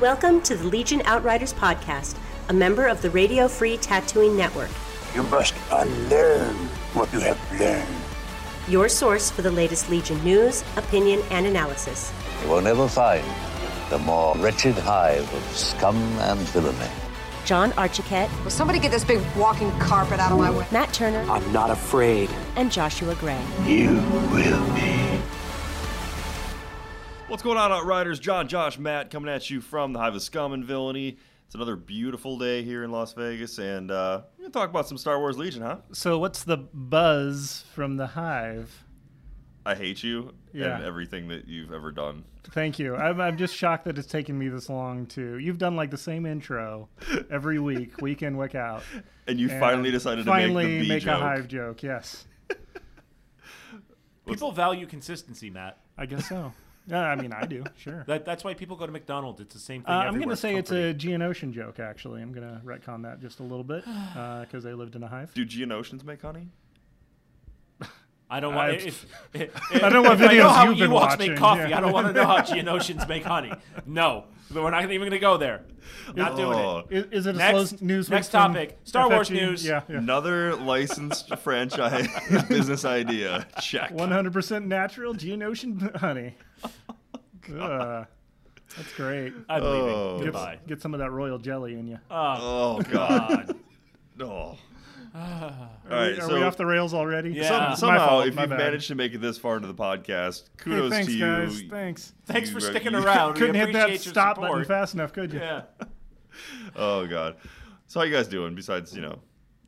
Welcome to the Legion Outriders podcast, a member of the Radio Free Tatooine Network. You must unlearn what you have learned. Your source for the latest Legion news, opinion, and analysis. You will never find the more wretched hive of scum and villainy. John Archiquette, Will somebody get this big walking carpet out of my way? Matt Turner, I'm not afraid. and Joshua Gray. You will be. What's going on, Outriders? John, Josh, Matt coming at you from the Hive of Scum and Villainy. It's another beautiful day here in Las Vegas, and uh, we're going to talk about some Star Wars Legion, huh? So what's the buzz from the hive? I hate you Yeah. and everything that you've ever done. Thank you. I'm, I'm just shocked that it's taken me this long to. You've done like the same intro every week, week in, week out. And you And finally decided to finally make the make joke. a hive joke. Yes, People value consistency, Matt. I guess so. Yeah, I mean, I do. Sure. That, that's why people go to McDonald's. It's the same thing. Uh, I'm going to say it's comforting. a Geonosian joke, actually. I'm going to retcon that just a little bit because they lived in a hive. Do Geonosians make honey? I don't want. I- If, if, I don't know what if I know videos how you've been Ewoks watching, make coffee. yeah. I don't want to know how Geonosians make honey. No, but we're not even going to go there. Not doing Oh. it. Is, is it a Next- slow news? next topic. Star Wars news. Yeah, yeah. Another licensed franchise business idea. Check. 100% natural Geonosian honey. Ugh, that's great. I'm Oh. leaving. Get, Goodbye. get some of that royal jelly in you. Oh, oh God. God. Oh. All Are, right, we, are so we off the rails already? Yeah. some- somehow, fault, if you've bad. managed to make it this far into the podcast, Hey, kudos thanks, to you. guys. Thanks. Thanks You for sticking you- around. Couldn't hit that stop support. button fast enough, could you? Yeah. Oh God. So how you guys doing? Besides, you know,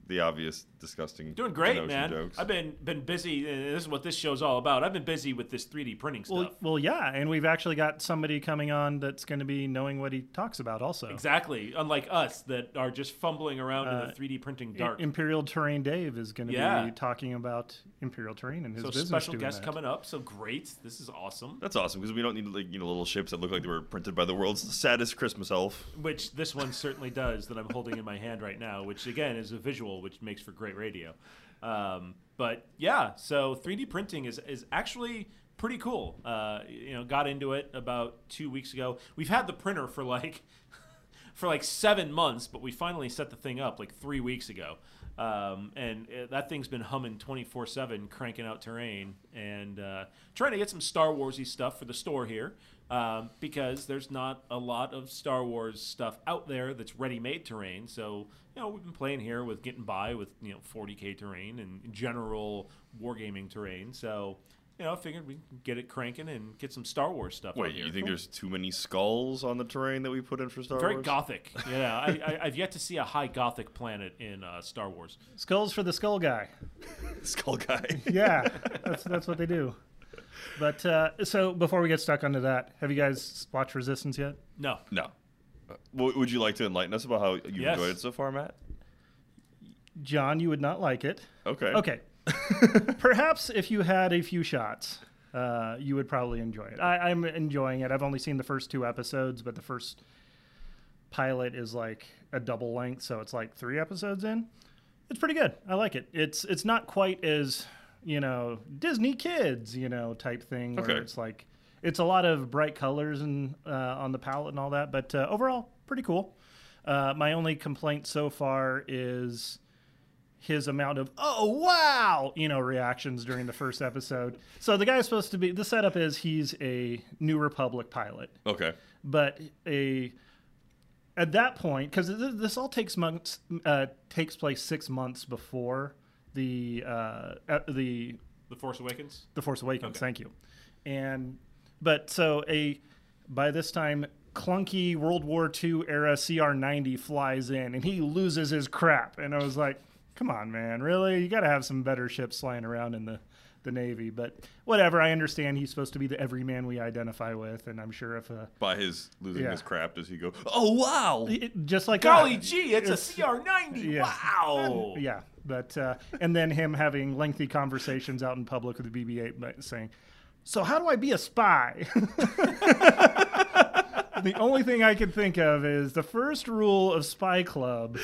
the obvious disgusting. Doing great, man. Jokes. I've been been busy. This is what this show's all about. I've been busy with this 3D printing stuff. Well, well, yeah, and we've actually got somebody coming on that's going to be knowing what he talks about also. Exactly. Unlike us that are just fumbling around in Uh, the 3D printing I- dark. Imperial Terrain Dave is going to Yeah. be talking about Imperial Terrain and his so business special doing guest that. coming up. So great. This is awesome. That's awesome because we don't need like you know little ships that look like they were printed by the world's saddest Christmas elf. Which this one certainly does that I'm holding in my hand right now, which again is a visual, which makes for great radio. Um, but yeah, so 3D printing is, is actually pretty cool. Uh, you know, got into it about two weeks ago. We've had the printer for like for like seven months, but we finally set the thing up like three weeks ago. Um, and uh, that thing's been humming 24 7, cranking out terrain and uh, trying to get some Star Warsy stuff for the store here um, because there's not a lot of Star Wars stuff out there that's ready made terrain. So, you know, we've been playing here with getting by with, you know, 40K terrain and general wargaming terrain. So, you know, I figured we'd get it cranking and get some Star Wars stuff Wait, here. you think there's too many skulls on the terrain that we put in for Star very Wars? Very gothic. Yeah, I, I, I've yet to see a high gothic planet in uh, Star Wars. Skulls for the Skull Guy. Skull guy. Yeah, that's that's what they do. But uh, so before we get stuck onto that, have you guys watched Resistance yet? No, no. Uh, w- would you like to enlighten us about how you've Yes. enjoyed it so far, Matt? John, you would not like it. Okay. Okay. Perhaps if you had a few shots, uh, you would probably enjoy it. I, I'm enjoying it. I've only seen the first two episodes, but the first pilot is like a double length, so it's like three episodes in. It's pretty good. I like it. It's it's not quite as you know Disney Kids you know type thing where Okay. it's like it's a lot of bright colors and uh, on the palette and all that, but uh, overall pretty cool. Uh, my only complaint so far is his amount of oh wow you know reactions during the first episode so the guy's supposed to be the setup is he's a new republic pilot Okay. but a at that point because this all takes months uh, takes place six months before the uh, uh, the The Force Awakens. the Force Awakens. Thank you. And but so a by this time clunky World War II era CR90 flies in and he loses his crap. And I was like, come on, man, really? You got to have some better ships flying around in the the Navy. But whatever. I understand he's supposed to be the everyman we identify with, and I'm sure if uh, By his losing Yeah. his crap, does he go? Oh wow! it- just like Golly that. gee, it's, a CR90. yeah. Wow. Yeah, but uh, and then him having lengthy conversations out in public with the BB-8, saying, "So how do I be a spy?" the only thing I can think of is the first rule of Spy Club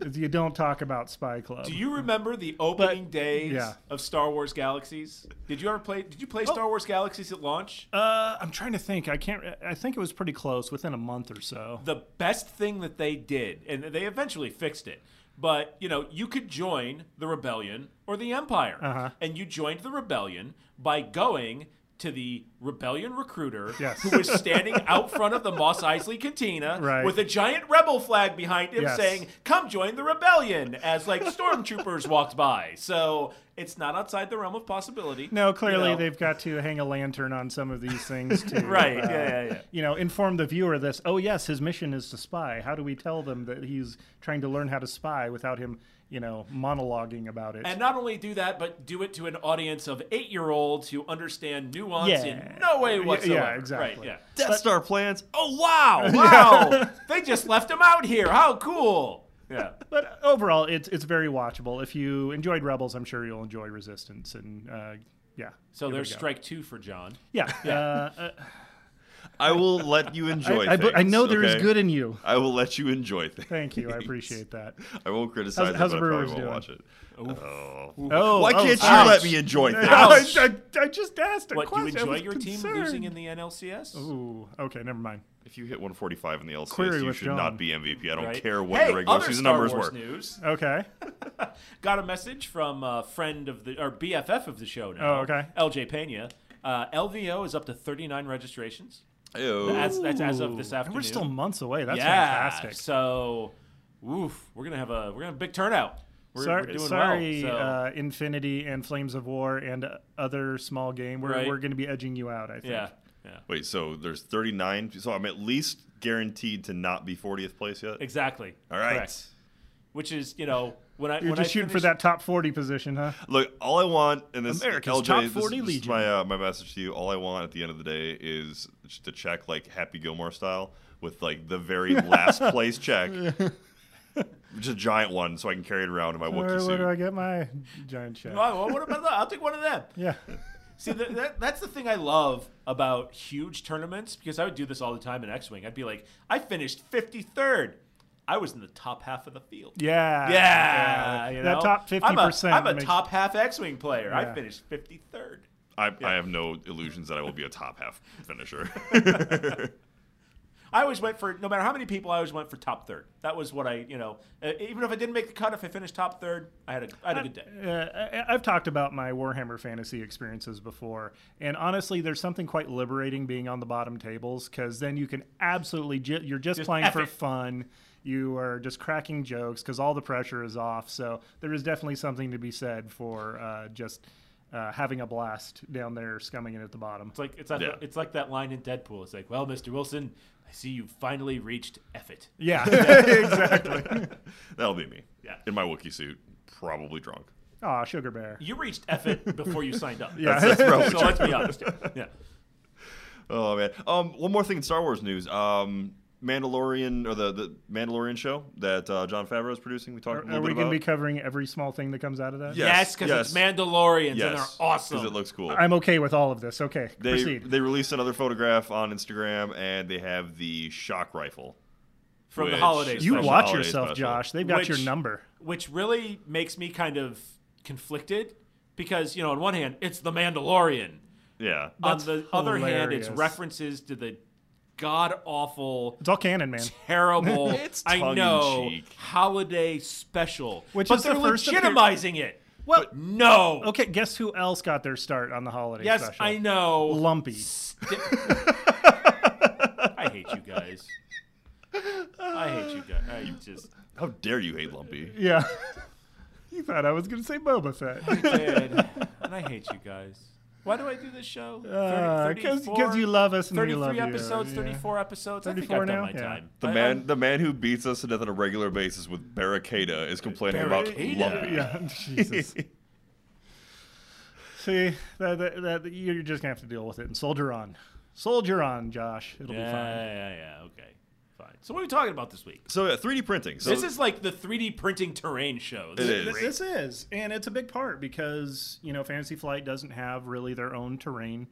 is you don't talk about Spy Club. Do you remember the opening days yeah. of Star Wars Galaxies? Did you ever play? Did you play Star Wars Galaxies at launch? Uh, I'm trying to think. I can't. I think it was pretty close, within a month or so. the best thing that they did, and they eventually fixed it. But you know, you could join the rebellion or the empire, Uh-huh. and you joined the rebellion by going to the rebellion recruiter Yes. who was standing out front of the Mos Eisley Cantina Right. with a giant rebel flag behind him Yes. saying, "Come join the rebellion," as like stormtroopers walked by. So it's not outside the realm of possibility. No, clearly you know? they've got to hang a lantern on some of these things to, Right, uh, yeah, yeah, yeah. You know, inform the viewer this. Oh, yes, his mission is to spy. How do we tell them that he's trying to learn how to spy without him, you know, monologuing about it? And not only do that, but do it to an audience of eight-year-olds who understand nuance in no way whatsoever. Yeah, whatsoever. exactly. Right? Yeah. Death Star plans. Oh wow! Wow! they just left him out here. How cool! Yeah. But overall, it's it's very watchable. If you enjoyed Rebels, I'm sure you'll enjoy Resistance. And uh, yeah, So there's strike two for John. Yeah, Uh, uh, I will let you enjoy. I, I, things, I know there is okay? good in you. I will let you enjoy things. Thank you. I appreciate that. I won't criticize How's- it, how's but the I probably Brewers won't doing? watch it. Oh. Oh, Why oh, can't you ouch. let me enjoy things? I, I, I just asked a What? Do you enjoy was your team losing in the NLCS? Ooh, okay, never mind. If you hit 145 in the LCS, Query you should John. not be MVP. I don't Right? care what hey, the regular season Star numbers Wars were. news. Okay. Got a message from a friend of the or BFF of the show now. Oh, okay. LJ Pena. Uh, LVO is up to 39 registrations. Ew. That's that's as of this And afternoon. we're still months away. That's yeah. fantastic. So, oof, we're gonna have a we're gonna have a big turnout. We're, Sorry, we're doing sorry well. So. uh, Infinity and Flames of War and uh, other small game. We're, Right. we're going to be edging you out, I think. yeah, yeah, Wait, so there's 39. So I'm at least guaranteed to not be 40th place yet. exactly. All right. Correct. Which is, you know, when I You're when just I shooting for that top 40 position, huh? Look, all I want in this America's LJ, top this- 40 this, is Legion. my uh, my message to you. All I want at the end of the day is just to check like Happy Gilmore style with like the very last place check. Just a giant one, so I can carry it around in my Where, Wookiee where suit. do I get my giant check? Well, what about that? I'll take one of them. Yeah. See, th- that, that's the thing I love about huge tournaments because I would do this all the time in X Wing. I'd be like, I finished 53rd. I was in the top half of the field. Yeah. Yeah, you that know? top 50%. I'm a, I'm a makes- top half X Wing player. I finished 53rd. I, I have no illusions that I will be a top half finisher. I always went for no matter how many people. I always went for top third. That was what I, you know, uh, even if I didn't make the cut, if I finished top third, I had a, I had a good day. Uh, I- I've talked about my Warhammer Fantasy experiences before, and honestly, there's something quite liberating being on the bottom tables because then you can absolutely ju- you're just, Just playing F for it. fun. You are just cracking jokes because all the pressure is off. So there is definitely something to be said for uh, just uh, having a blast down there, scumming it at the bottom. It's like it's like Yeah. it's like that line in Deadpool. It's like, well, Mr. Wilson, I see you finally reached F it. Yeah, exactly. That'll be me. Yeah. In my Wookiee suit, probably drunk. Aw, sugar bear. You reached F it before you signed up. Yeah. That's probably so let's be honest. Yeah. Oh man. Um, one more thing in Star Wars news. Um, Mandalorian or the, the Mandalorian show that uh, Jon Favreau is producing. We talked a Are, little are we going to be covering every small thing that comes out of that? Yes, because yes. it's Mandalorians and they're yes, awesome. because it looks cool. I'm okay with all of this. Okay, they proceed. they released another photograph on Instagram, and they have the shock rifle From the which- holidays you watch holiday yourself, special. Josh. They've got Which- your number. which really makes me kind of conflicted because you know on one hand it's the Mandalorian, Yeah. That's on the other hand it's references to the god awful, It's all canon, man. terrible, It's I know tongue-in-cheek. holiday special, Which but is they're the first appear- legitimizing it. Well, No, okay. Guess who else got their start on the holiday yes, special? I know. Lumpy. Sti- I hate you guys. I hate you guys. I just How dare you hate Lumpy? Yeah. you thought I was going to say Boba Fett. did, and I hate you guys. Why do I do this show? Uh, 30, 'cause- 34? 'cause you love us and we 33 love you, episodes, yeah. 34 episodes. I think 34 I've done now? my Yeah. time. The I- man, I'm- the man who beats us to death on a regular basis with Barricada is complaining about Barricada. Lumpy. yeah. Jesus. See, that, that, that, you're just going to have to deal with it and soldier on. Soldier on, Josh. It'll yeah, be fine. Yeah yeah, yeah. Okay, fine. So what are we talking about this week? So yeah, 3D printing. So this is like the 3D printing terrain show. This It is is. great. This is, and it's a big part because you know Fantasy Flight doesn't have really their own terrain.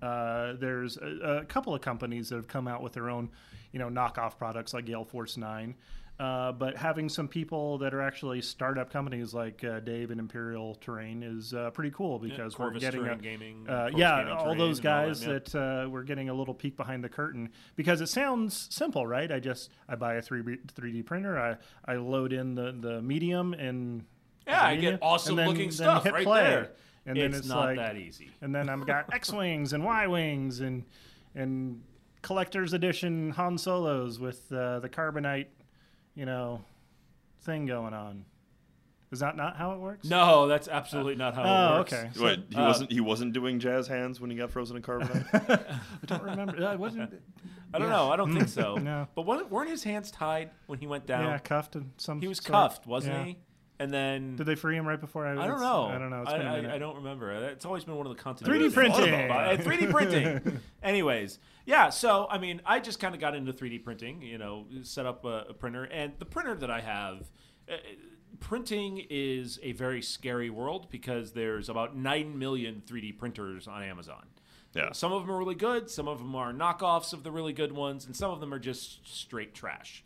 Uh, there's a, a couple of companies that have come out with their own, you know, knockoff products like Gale Force Nine. Uh, but having some people that are actually startup companies like uh, Dave and Imperial Terrain is uh, pretty cool because we're getting a, Gaming, uh, yeah, all those and all that, guys yeah. that uh, we're getting a little peek behind the curtain because it sounds simple, right? I just I buy a three three D printer, I I load in the the medium and Yeah, I get awesome then- looking then stuff hit right play. there. And then it's, it's not like, that easy. and then I've got X wings and Y wings and and collector's edition Han Solos with uh, the carbonite, you know, thing going on. Is that not how it works? No, that's absolutely not how Oh, it works. okay. Wait, he uh, wasn't he wasn't doing jazz hands when he got frozen in carbonite? I don't remember. I wasn't. I don't know. I don't think so. No. But wasn't- weren't his hands tied when he went down? Yeah, cuffed and some. he was sort. cuffed, wasn't Yeah. he? And then Did they free him right before I? I don't know. I don't know. It's I, been a I- I don't remember. It's always been one of the 3D printing. Uh, 3D printing. Anyways, yeah. So I mean, I just kind of got into 3D printing. You know, set up a, a printer, and the printer that I have. Uh, Printing is a very scary world because there's about 9 million 3D printers on Amazon. Yeah. Some of them are really good, some of them are knockoffs of the really good ones, and some of them are just straight trash.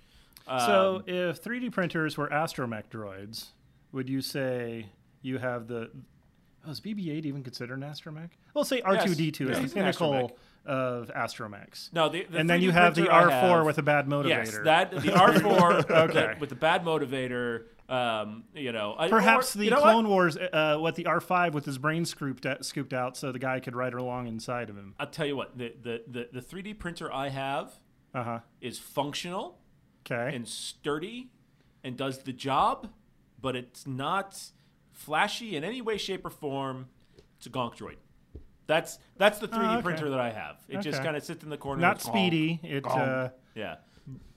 So, Um, if 3D printers were astromech droids, would you say you have the? Oh, is BB-8 even considered an astromech? Well, say R2D2 Yeah, is he's the pinnacle of astromechs. No, the, the and then you have the printer I R4 have- with a bad motivator. Yes, that the R4 Okay. with the bad motivator. Um, you know, Perhaps or- the you know Clone what? Wars, uh, what the R5 with his brain scooped out, scooped out, so the guy could ride along inside of him. I'll tell you what. The, the the the 3D printer I have Uh huh. is functional Okay. and sturdy and does the job, but it's not flashy in any way, shape, or form. It's a gonk droid. That's that's the 3D Oh, okay. printer that I have. It just kind of sits in the corner. Not it's gonk, speedy. It. Uh, Yeah.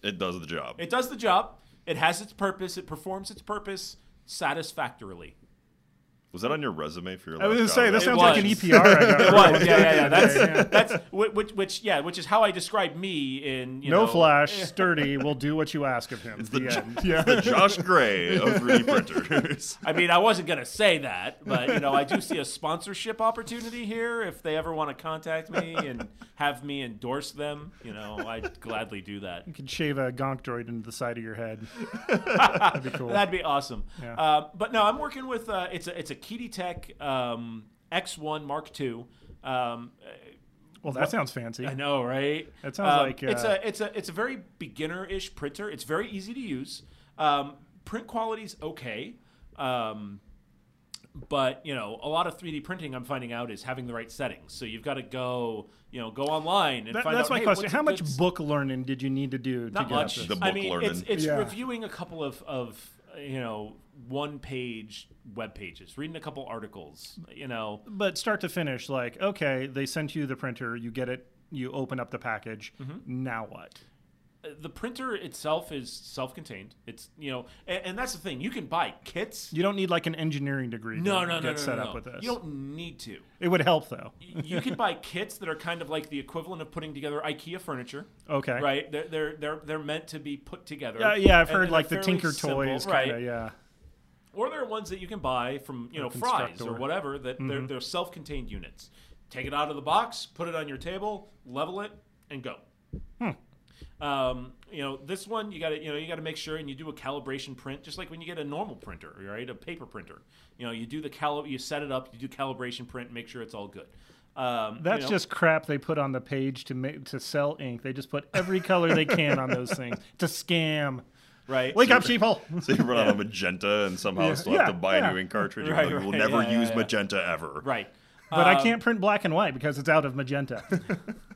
it does the job. It does the job. It has its purpose. It performs its purpose satisfactorily. Was that on your resume for your? I was last gonna say that It sounds like an. EPR. I got It right. was, yeah, yeah, yeah. That's Yeah. that's which, which, yeah, which is how I describe me in you no know, flash, sturdy, will do what you ask of him. It's the, The Jo- end. it's the Josh Gray of 3D printers. I mean, I wasn't gonna say that, but you know, I do see a sponsorship opportunity here. If they ever want to contact me and have me endorse them, you know, I'd gladly do that. You could shave a gonk droid into the side of your head. That'd be cool. That'd be awesome. Yeah. Uh, but no, I'm working with uh, it's a it's a QIDI Tech um, X1 Mark II. Um, well, that sounds fancy. I know, right? That sounds Um, like, it's uh, a it's a it's a very beginner-ish printer. It's very easy to use. Um, print quality's okay. Um, but you know, a lot of 3D printing I'm finding out is having the right settings. So you've got to go, you know, go online and That- find that's out. my hey, question. How much good book learning did you need to do to Not get much. this? The I mean, learning. it's it's Yeah. reviewing a couple of of you know one page web pages, reading a couple articles. You know, But start to finish, like, okay, they sent you the printer, you get it, you open up the package. Mm-hmm. Now what? The printer itself is self-contained. It's you know, and, and that's the thing. You can buy kits. You don't need like an engineering degree No, to no, get no, no, set no, up no. with this. You don't need to. It would help though. you can buy kits that are kind of like the equivalent of putting together IKEA furniture. Okay. Right? They're they're they're, they're meant to be put together. Yeah, yeah, I've heard and like the they're Tinker simple, Toys kind of, yeah. Or there are ones that you can buy from you know Fry's or whatever that mm-hmm. they're, they're self-contained units. Take it out of the box, put it on your table, level it, and go. Hmm. Um, you know this one you got to you know you got to make sure and you do a calibration print just like when you get a normal printer right a paper printer you know you do the cal you set it up you do calibration print make sure it's all good um, you That's know- just crap they put on the page to make to sell ink. They just put every color they can on those things. It's a scam. right Wake up, sheeple. So you run out of magenta and somehow Yeah. still have to buy yeah. a new ink cartridge. even Right, though you will never yeah, yeah, use yeah. magenta ever. right But I Um, can't print black and white because it's out of magenta.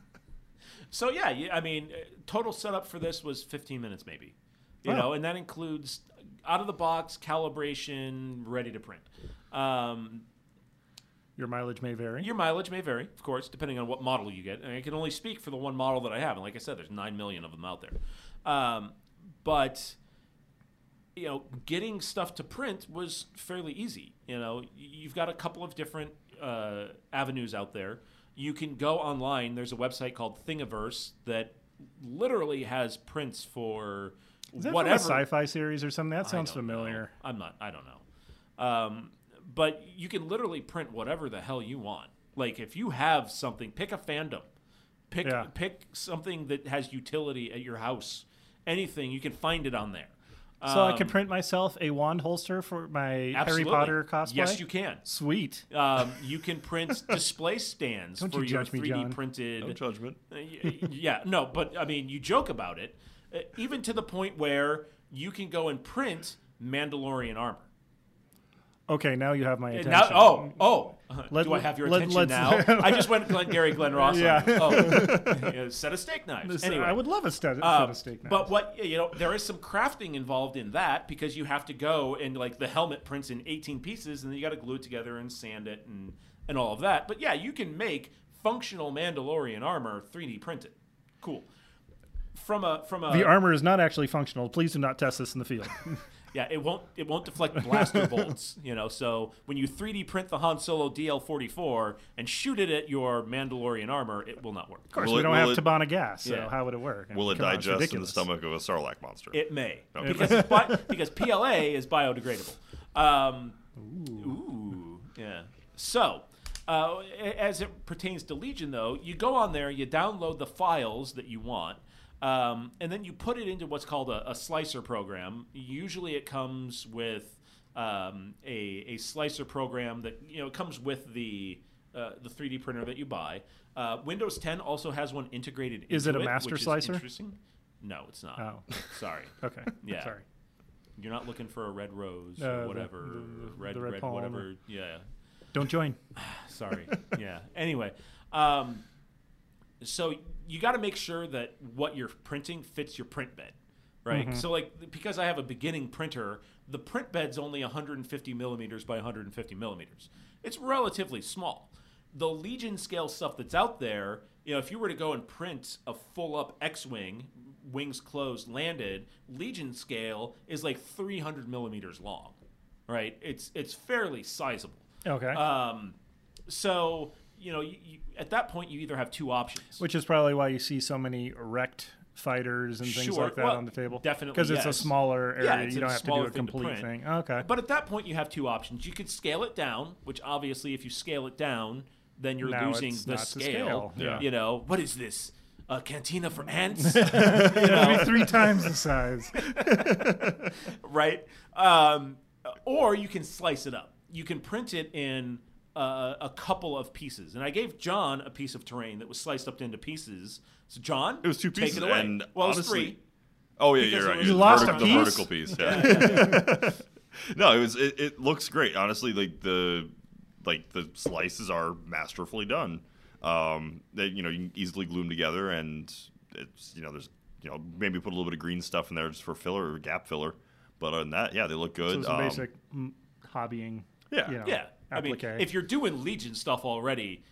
So yeah, I mean, uh, total setup for this was 15 minutes maybe, you Wow. know, and that includes out of the box calibration, ready to print. Um, Your mileage may vary. your mileage may vary, of course, depending on what model you get. And I can only speak for the one model that I have, and like I said, there's nine million of them out there. Um, but you know, getting stuff to print was fairly easy. You know, you've got a couple of different uh, avenues out there. You can go online. There's a website called Thingiverse that literally has prints for Is that whatever from a sci-fi series or something? That I sounds don't know. familiar. I'm not. I don't know. Um, but you can literally print whatever the hell you want. Like if you have something, pick a fandom, pick Yeah. pick something that has utility at your house. Anything you can find it on there. So I can Um, print myself a wand holster for my absolutely. Harry Potter cosplay. Yes, you can. Sweet. Um, you can print display stands Don't for you your 3D John. printed. No judgment. Uh, yeah, no, but I mean, you joke about it, uh, even to the point where you can go and print Mandalorian armor. Okay, now you have my attention. now, oh, oh, uh, Let- do I have your let- attention let's- now? I just went Glengarry Glen Ross. Yeah. Oh, set of steak knives. Anyway, I would love a set, set um, of steak knives. But what you know, there is some crafting involved in that because you have to go and like the helmet prints in 18 pieces, and then you got to glue it together and sand it and and all of that. But yeah, you can make functional Mandalorian armor 3D printed. Cool. From a from a the armor is not actually functional. Please do not test this in the field. yeah, it won't it won't deflect blaster bolts. You know, so when you 3D print the Han Solo DL44 and shoot it at your Mandalorian armor, it will not work. Of course, Will we it- don't will have it- Tibanna gas, so Yeah. how would it work? Will it Come on, digest in the stomach of a Sarlacc monster? It may Okay. because it's bi- because PLA is biodegradable. Um, ooh. yeah. So, uh, as it pertains to Legion, though, you go on there, you download the files that you want, um, and then you put it into what's called a, a slicer program. Usually, it comes with um, a, a slicer program that you know it comes with the uh, the 3D printer that you buy. Uh, Windows 10 also has one integrated. Is it a master is slicer? interesting. No, it's not. Oh. Sorry. Okay. Yeah. Sorry. You're not looking for a red rose Uh, or the- whatever. the- red, the red red, palm. whatever. Yeah. Don't join. Sorry. yeah. Anyway, um, so you got to make sure that what you're printing fits your print bed, right? Mm-hmm. So like because I have a beginning printer, the print bed's only 150 millimeters by 150 millimeters. It's relatively small. The Legion scale stuff that's out there, you know, if you were to go and print a full up X-wing, wings closed, landed, Legion scale is like 300 millimeters long, right? It's it's fairly sizable. Okay. Um, so you know, you, you, at that point, you either have two options. Which is probably why you see so many wrecked fighters and things Sure. like that Well, on the table. definitely, because it's a smaller area. Yeah, it's you a don't have to do smaller a thing to complete print. thing. Okay. But at that point, you have two options. You could scale it down, which obviously, if you scale it down, then you're Now losing the scale. scale, yeah. You know, what is this? A cantina for ants? you know, three times the size. right? Um, or you can slice it up. You can print it in uh, a couple of pieces. And I gave John a piece of terrain that was sliced up into pieces. So, John, It was two take pieces, it away. and well, it's honestly- three. Oh yeah, you're right. You're You the lost vertic- a the vertical piece. Yeah. no, it was. It, it looks great. Honestly, like the like the slices are masterfully done. Um, they you know you can easily glue them together, and it's you know there's you know maybe put a little bit of green stuff in there just for filler or gap filler. But other than that, yeah, they look So good. some Um, basic hobbying. Yeah. You know, Yeah, I mean, if you're doing Legion stuff already,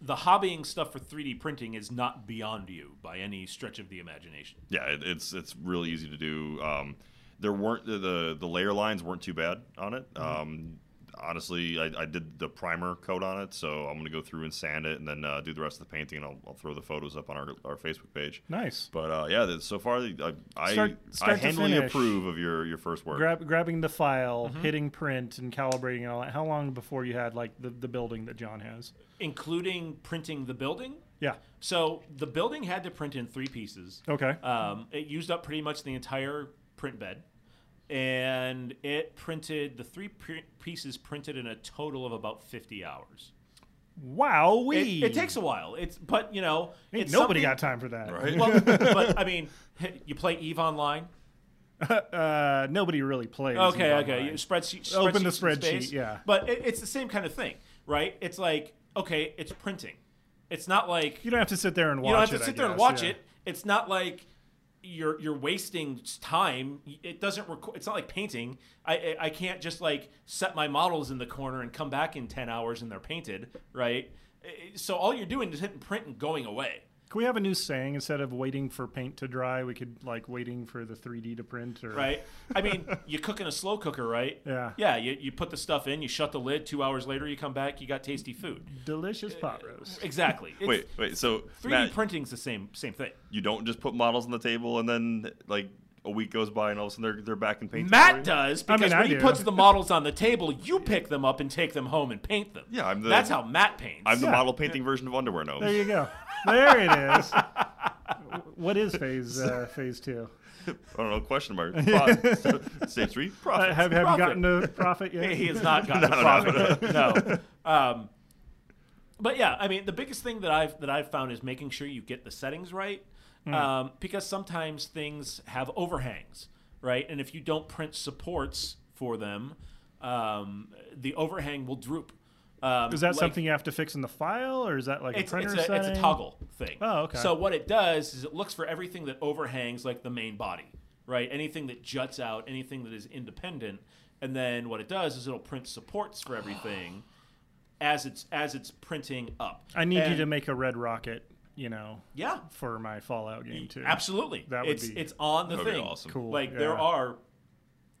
the hobbying stuff for 3D printing is not beyond you by any stretch of the imagination. yeah, it, it's it's really easy to do. Um, there weren't the, the the layer lines weren't too bad on it. Mm-hmm. Um, honestly, I, I did the primer coat on it, so I'm gonna go through and sand it, and then uh, do the rest of the painting, and I'll, I'll throw the photos up on our, our Facebook page. nice. But uh, yeah, so far I I, Start- I start to handily finish. approve of your your first work. Grab, grabbing the file, Mm-hmm. hitting print, and calibrating and all that. How long before you had like the, the building that John has? Including printing the building. Yeah. So the building had to print in three pieces. Okay. Um, it used up pretty much the entire print bed, and it printed the three pre- pieces printed in a total of about 50 hours. wow. It, We. it takes a while. It's but you know, Ain't it's nobody got time for that. Right? Well, but I mean, you play Eve online. Uh, nobody really plays. Okay, Eve okay. Online. You spreadsheet. Open the spreadsheet, space. yeah. But it, it's the same kind of thing, right? It's like okay, it's printing. It's not like You don't have to sit there and watch you don't have it. to I sit there and watch yeah. it. It's not like you're you're wasting time. It doesn't. Reco- it's not like painting. I, I I can't just like set my models in the corner and come back in ten hours and they're painted, right? Eh, so all you're doing is hitting print and going away. Can we have a new saying instead of waiting for paint to dry? We could like waiting for the 3D to print, or right? I mean, you cook in a slow cooker, right? Yeah. Yeah. You, you put the stuff in, you shut the lid. Two hours later, you come back, you got tasty food. delicious pot uh, roast. Exactly. It's, Wait, wait. So 3D Matt, printing's the same same thing. you don't just put models on the table and then like a week goes by and all of a sudden they're they're back in paint. Matt does I mean, because I when he do. puts the models on the table, you pick them up and take them home and paint them. Yeah, I'm the- That's how Matt paints. I'm the Yeah. model painting version of underwear gnome. There you go. There it is. what is phase uh, phase two? I don't know. Question mark. Pro- Stage three. Uh, Profit. have have you gotten to profit yet? he has not gotten No, no, profit. no. Um, but yeah, I mean, the biggest thing that I've that I've found is making sure you get the settings right, um, because sometimes things have overhangs, right? And if you don't print supports for them, um, the overhang will droop. Um, Is that like- something you have to fix in the file, or is that like it's, a printer it's, a, it's a toggle thing. Oh, okay. So what it does is it looks for everything that overhangs like the main body, right? Anything that juts out, anything that is independent, and then what it does is it'll print supports for everything as it's as it's printing up. I need you to make a red rocket, you know, yeah. for my Fallout game too. Absolutely. That would it's be- it's on the That be thing. awesome. Cool. Like there are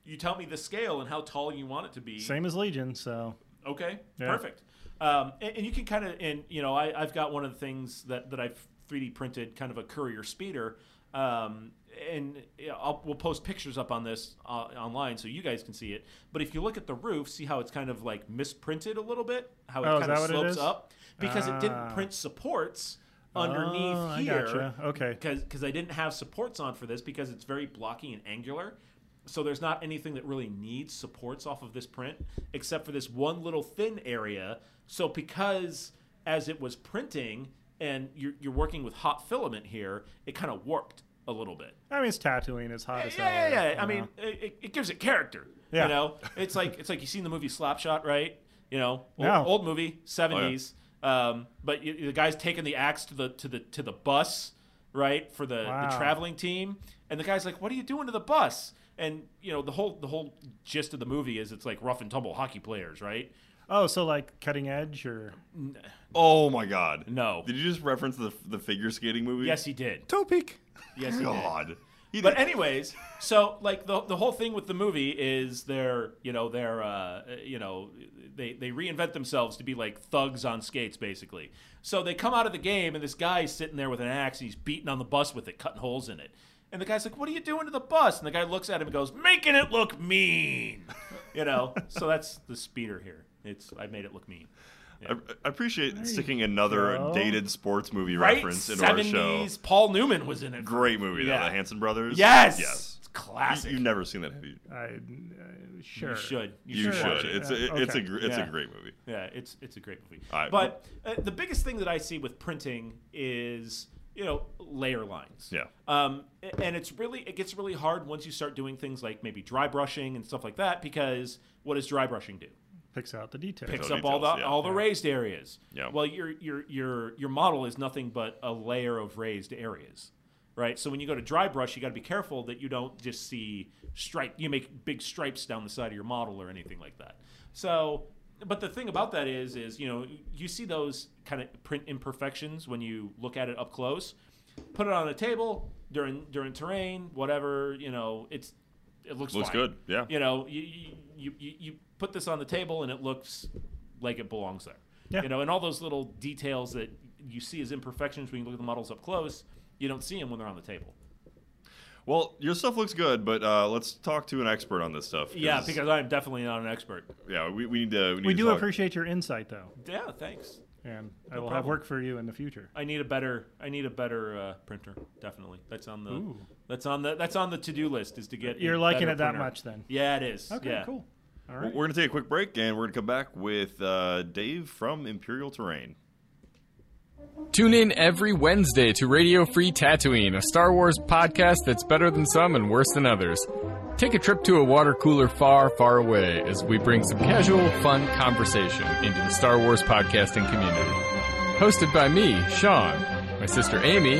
you tell me the scale and how tall you want it to be. Same as Legion, so Okay, Yeah. perfect. Um, and, and you can kind of, and you know, I, I've got one of the things that, that I've 3D printed, kind of a courier speeder, um, and I'll, we'll post pictures up on this uh, online so you guys can see it. But if you look at the roof, see how it's kind of like misprinted a little bit, how it Oh, kind of that what it slopes up because it Ah. didn't print supports underneath Oh, here. gotcha. Okay. Because I didn't have supports on for this because it's very blocky and angular. So there's not anything that really needs supports off of this print except for this one little thin area. So because as it was printing and you're, you're working with hot filament here, it kind of warped a little bit. I mean, it's Tatooine. It's hot as hell. Yeah, yeah, yeah. I you mean, it, it- it gives it character. Yeah. You know, it's like it's like you seen the movie Slapshot, right? You know, old, No. old movie, seventies. um, but you, the guy's taking the axe to the to the to the bus, right, for the, Wow. the traveling team, and the guy's like, "What are you doing to the bus?" And you know, the whole the whole gist of the movie is it's like rough and tumble hockey players, right? oh, so like cutting edge or Oh my God. No. Did you just reference the the figure skating movie? Yes, he did. Topic. Yes, he did. God. He But did- anyways, so like the the whole thing with the movie is they're you know they're uh, you know they they reinvent themselves to be like thugs on skates basically. So they come out of the game and this guy's sitting there with an axe and he's beating on the bus with it, cutting holes in it. And the guy's like, "What are you doing to the bus?" And the guy looks at him and goes, "Making it look mean." You know, so that's the speeder here. It's I made it look mean. I, I appreciate sticking another go. dated sports movie Right? reference into our show. Paul Newman was in it. Great movie though, the Hanson brothers. Yes. Yes. It's classic. You, have never seen that, have you? I uh, sure. You should. You should should. watch it. It's Yeah, a, it's a okay. gr- it's Yeah. a great movie. Yeah, it's it's a great movie. All right. But uh, the biggest thing that I see with printing is you know layer lines. Yeah. Um, and it's really it gets really hard once you start doing things like maybe dry brushing and stuff like that because what does dry brushing do? Picks out the details. Picks out up all the yeah. all the raised areas. Yeah. Well, your your your your model is nothing but a layer of raised areas. Right, so when you go to dry brush, you got to be careful that you don't just see stripe. You make big stripes down the side of your model or anything like that. So, but the thing about that is, is you know, you see those kind of print imperfections when you look at it up close. Put it on a table during during terrain, whatever. You know, it's it looks Looks fine. good, yeah. You know, you, you you you put this on the table and it looks like it belongs there. Yeah. You know, and all those little details that you see as imperfections when you look at the models up close, you don't see them when they're on the table. Well, your stuff looks good, but uh, let's talk to an expert on this stuff. Yeah, because I'm definitely not an expert. yeah, we, we need to. We, need We to do talk- appreciate your insight, though, Yeah, thanks. and I No will have problem. work for you in the future. I need a better I need a better uh, printer. Definitely, that's on the Ooh. that's on the that's on the to do list is to get. a You're liking better it that printer. much, then? Yeah, it is. Okay, yeah. cool. All right. We're going to take a quick break, and we're going to come back with uh, Dave from Imperial Terrain. Tune in every Wednesday to Radio Free Tatooine, a Star Wars podcast that's better than some and worse than others. Take a trip to a water cooler far, far away as we bring some casual, fun conversation into the Star Wars podcasting community. Hosted by me, Sean, my sister Amy,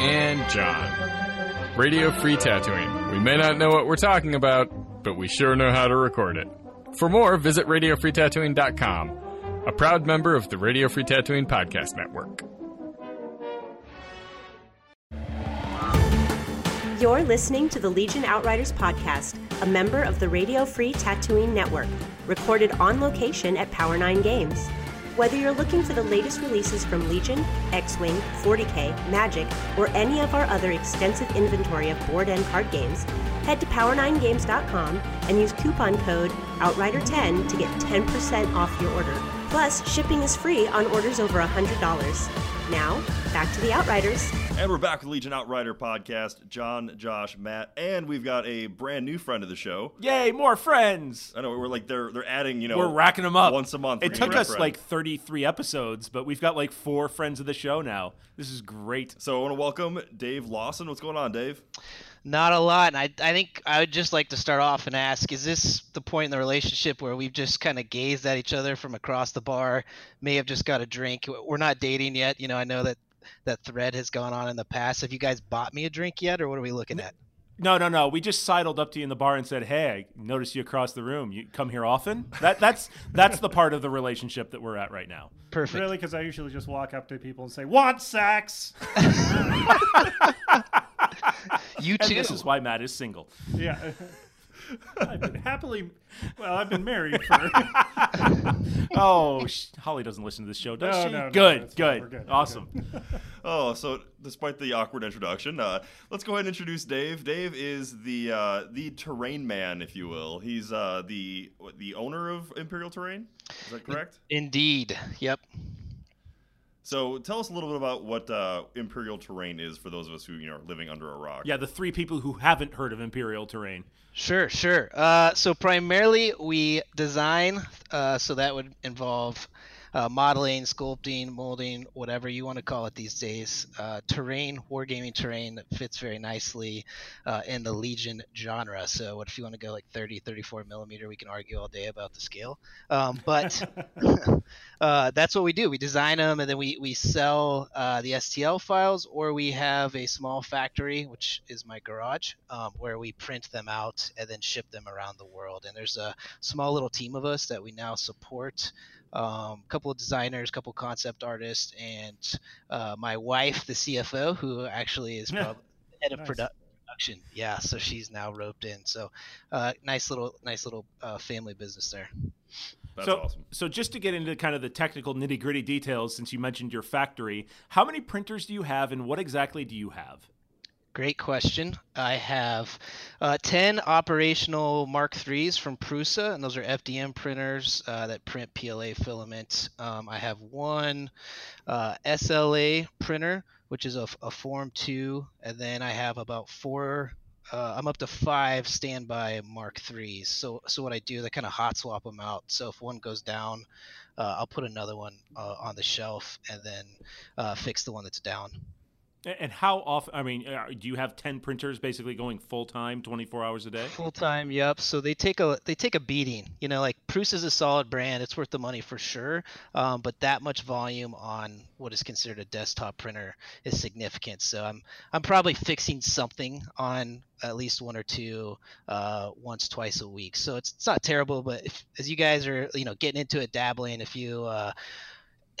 and John. Radio Free Tatooine. We may not know what we're talking about, but we sure know how to record it. For more, visit RadioFreeTatooine.com, a proud member of the Radio Free Tatooine Podcast Network. You're listening to the Legion Outriders podcast, a member of the Radio Free Tatooine Network, recorded on location at Power 9 Games. Whether you're looking for the latest releases from Legion, X Wing, 40k, Magic, or any of our other extensive inventory of board and card games, head to power9games.com and use coupon code OUTRIDER10 to get 10% off your order. Plus, shipping is free on orders over $100. Now, back to the Outriders. And we're back with Legion Outrider podcast. John, Josh, Matt, and we've got a brand new friend of the show. Yay, more friends! I know we're like they're they're adding, you know, We're racking them up once a month. It We're took getting a us friend. like 33 episodes, but we've got like four friends of the show now. This is great. So I want to welcome Dave Lawson. What's going on, Dave? Not a lot. And I, I think I would just like to start off and ask is this the point in the relationship where we've just kind of gazed at each other from across the bar, may have just got a drink? We're not dating yet. You know, I know that that thread has gone on in the past. Have you guys bought me a drink yet, or what are we looking at? No, no, no. We just sidled up to you in the bar and said, "Hey, I noticed you across the room. You come here often?" That that's that's the part of the relationship that we're at right now. Perfect. Really? Because I usually just walk up to people and say, "Want sex?" You And too. this is why Matt is single. yeah. I've been happily, well, I've been married for. Oh, sh- Holly doesn't listen to this show, does No, she? no, no, good, that's good, We're good. Awesome. Oh, so despite the awkward introduction, uh, let's go ahead and introduce Dave. Dave is the uh, the terrain man, if you will. He's uh, the the owner of Imperial Terrain. Is that correct? Indeed. Yep. So tell us a little bit about what uh, Imperial Terrain is for those of us who you know are living under a rock. Yeah, the three people who haven't heard of Imperial Terrain. Sure, sure. Uh, so primarily we design, uh, so that would involve uh, modeling, sculpting, molding, whatever you want to call it these days. Uh, terrain, wargaming terrain fits very nicely uh, in the Legion genre. So what if you want to go like 30, 34 millimeter? We can argue all day about the scale. Um, but uh, that's what we do. We design them and then we, we sell uh, the STL files, or we have a small factory, which is my garage, um, where we print them out and then ship them around the world. And there's a small little team of us that we now support. A um, couple of designers, couple concept artists, and uh, my wife, the CFO, who actually is Yeah. prob- head of Nice. produ- production. Yeah, so she's now roped in. So uh, nice little, nice little uh, family business there. That's so, awesome. so just to get into kind of the technical nitty gritty details, since you mentioned your factory, how many printers do you have, and what exactly do you have? Great question. I have uh, 10 operational Mark IIIs from Prusa, and those are FDM printers uh, that print PLA filament. Um, I have one uh, SLA printer, which is a, a Form 2, and then I have about four. Uh, I'm up to five standby Mark IIIs. So, so what I do, is I kind of hot swap them out. So if one goes down, uh, I'll put another one uh, on the shelf and then fix the one that's down. And how often? I mean, uh, do you have ten printers basically going full time, twenty four hours a day? Full time, yep. So they take a they take a beating. You know, like Prusa is a solid brand; it's worth the money for sure. Um, but that much volume on what is considered a desktop printer is significant. So I'm I'm probably fixing something on at least one or two uh, once twice a week. So it's it's not terrible. But if, as you guys are you know getting into it, dabbling, if you uh,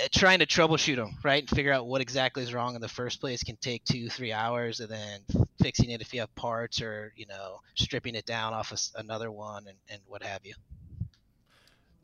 Uh, trying to troubleshoot them right? And figure out what exactly is wrong in the first place can take two three hours and then fixing it if you have parts or you know stripping it down off of another one and, and what have you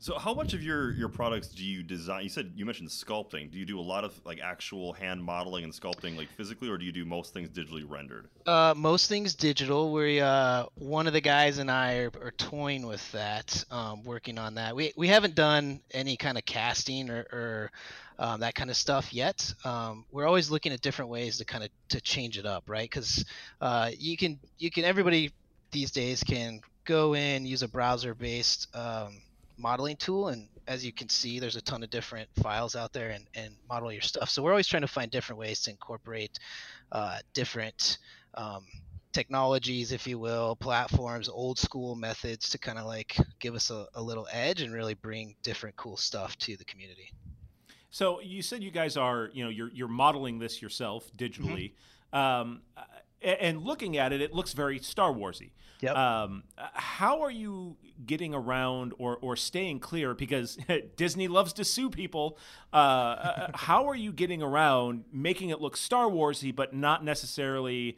So how much of your your products do you design? You said you mentioned sculpting. Do you do a lot of like actual hand modeling and sculpting like physically, or do you do most things digitally rendered? uh, most things digital we uh, one of the guys and i are, are toying with that um, working on that we, we haven't done any kind of casting or, or um, that kind of stuff yet um, we're always looking at different ways to kind of to change it up right because uh, you can you can everybody these days can go in use a browser based um, modeling tool and as you can see there's a ton of different files out there and, and model your stuff. So we're always trying to find different ways to incorporate uh, different um, technologies if you will platforms old school methods to kind of like give us a, a little edge and really bring different cool stuff to the community. So you said you guys are, you know, you're you're modeling this yourself digitally, um, a- and looking at it, it looks very Star Warsy. Yep. Um, how are you getting around or or staying clear because Disney loves to sue people? Uh, uh, how are you getting around making it look Star Warsy, but not necessarily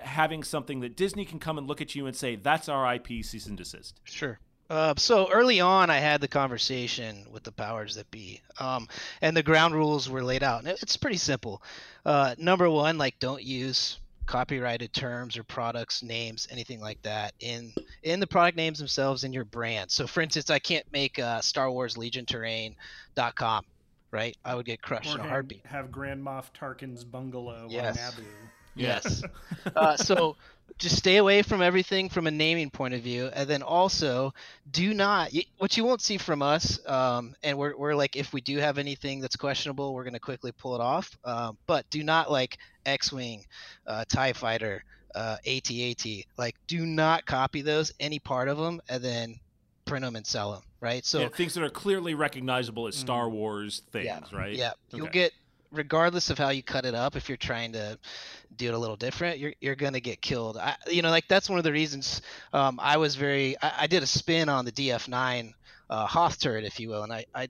having something that Disney can come and look at you and say that's our IP cease and desist? Sure. Uh, so early on, I had the conversation with the powers that be, um, and the ground rules were laid out. And it's pretty simple. Uh, number one, like don't use copyrighted terms or products names anything like that in in the product names themselves in your brand so for instance i can't make uh, star wars legion terrain.com right i would get crushed Or in a heartbeat have Grand Moff Tarkin's bungalow Yes. on Naboo. Yes. uh, so just stay away from everything from a naming point of view, and then also do not. What you won't see from us, um, and we're we're like, if we do have anything that's questionable, we're gonna quickly pull it off. Um, but do not like X-wing, uh, Tie Fighter, uh, AT-AT. Like, do not copy those any part of them, and then print them and sell them. Right. So yeah, things that are clearly recognizable as Star Wars things, yeah, right? Yeah, you'll get regardless of how you cut it up. If you're trying to do it a little different, you're you're gonna get killed. I, you know, like that's one of the reasons um, I was very. I, I did a spin on the DF9 uh, Hoth turret, if you will, and I I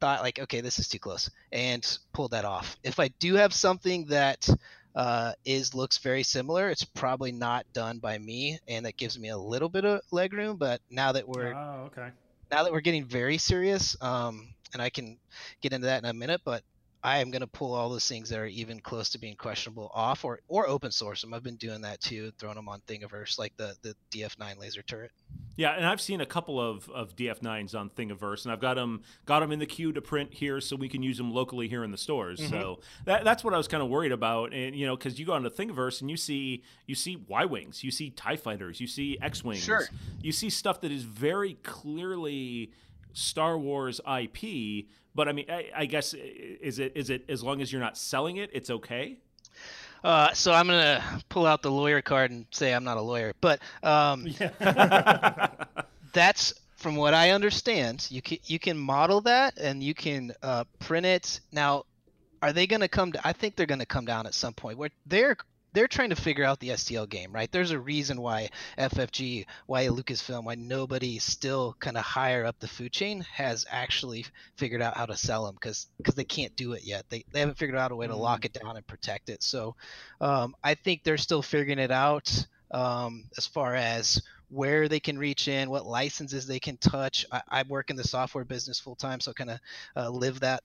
thought like, okay, this is too close, and pulled that off. If I do have something that uh, is looks very similar, it's probably not done by me, and that gives me a little bit of leg room. But now that we're Oh, okay. now that we're getting very serious, um, and I can get into that in a minute, but I am going to pull all those things that are even close to being questionable off or, or open source them. I've been doing that too, throwing them on Thingiverse, like the, the DF9 laser turret. Yeah, and I've seen a couple of, of DF9s on Thingiverse, and I've got them got them in the queue to print here, so we can use them locally here in the stores. Mm-hmm. So that, that's what I was kind of worried about, and you know, because you go on onto Thingiverse and you see you see Y wings, you see Tie fighters, you see X wings, Sure. you see stuff that is very clearly Star Wars IP. But I mean, I, I guess is it is it as long as you're not selling it, it's okay. Uh, so I'm going to pull out the lawyer card and say I'm not a lawyer, but um, that's from what I understand. You can you can model that and you can uh, print it. Now, are they going to come? I think they're going to come down at some point. Where they're they're trying to figure out the STL game, right? There's a reason why FFG, why Lucasfilm, why nobody still kind of higher up the food chain has actually figured out how to sell them because because they can't do it yet. They they haven't figured out a way to lock it down and protect it. So um, I think they're still figuring it out um, as far as where they can reach in, what licenses they can touch. I, I work in the software business full time, so kind of uh, live that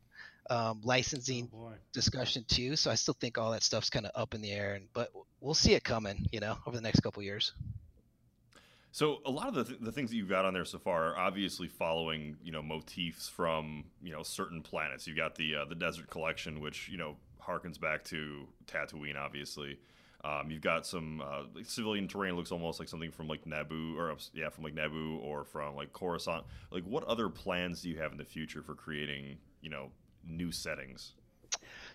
um, licensing Oh, discussion too. So I still think all that stuff's kind of up in the air, and but we'll see it coming, you know, over the next couple years. So a lot of the, th- the things that you've got on there so far are obviously following you know motifs from you know certain planets. You've got the uh, the desert collection, which you know harkens back to Tatooine, obviously. Um, you've got some uh, like civilian terrain looks almost like something from like Naboo, or yeah, from like Naboo or from like Coruscant. Like, what other plans do you have in the future for creating you know new settings?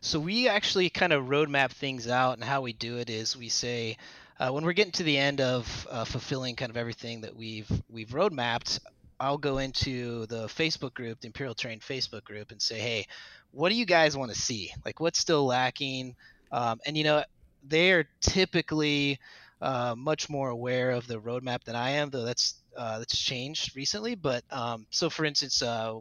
So we actually kind of roadmap things out, and how we do it is we say uh, when we're getting to the end of uh, fulfilling kind of everything that we've we've roadmapped, I'll go into the Facebook group, the Imperial Terrain Facebook group, and say, hey, what do you guys want to see? Like, what's still lacking? Um, and you know, they are typically uh, much more aware of the roadmap than I am, though that's uh, that's changed recently. But um, so, for instance, uh,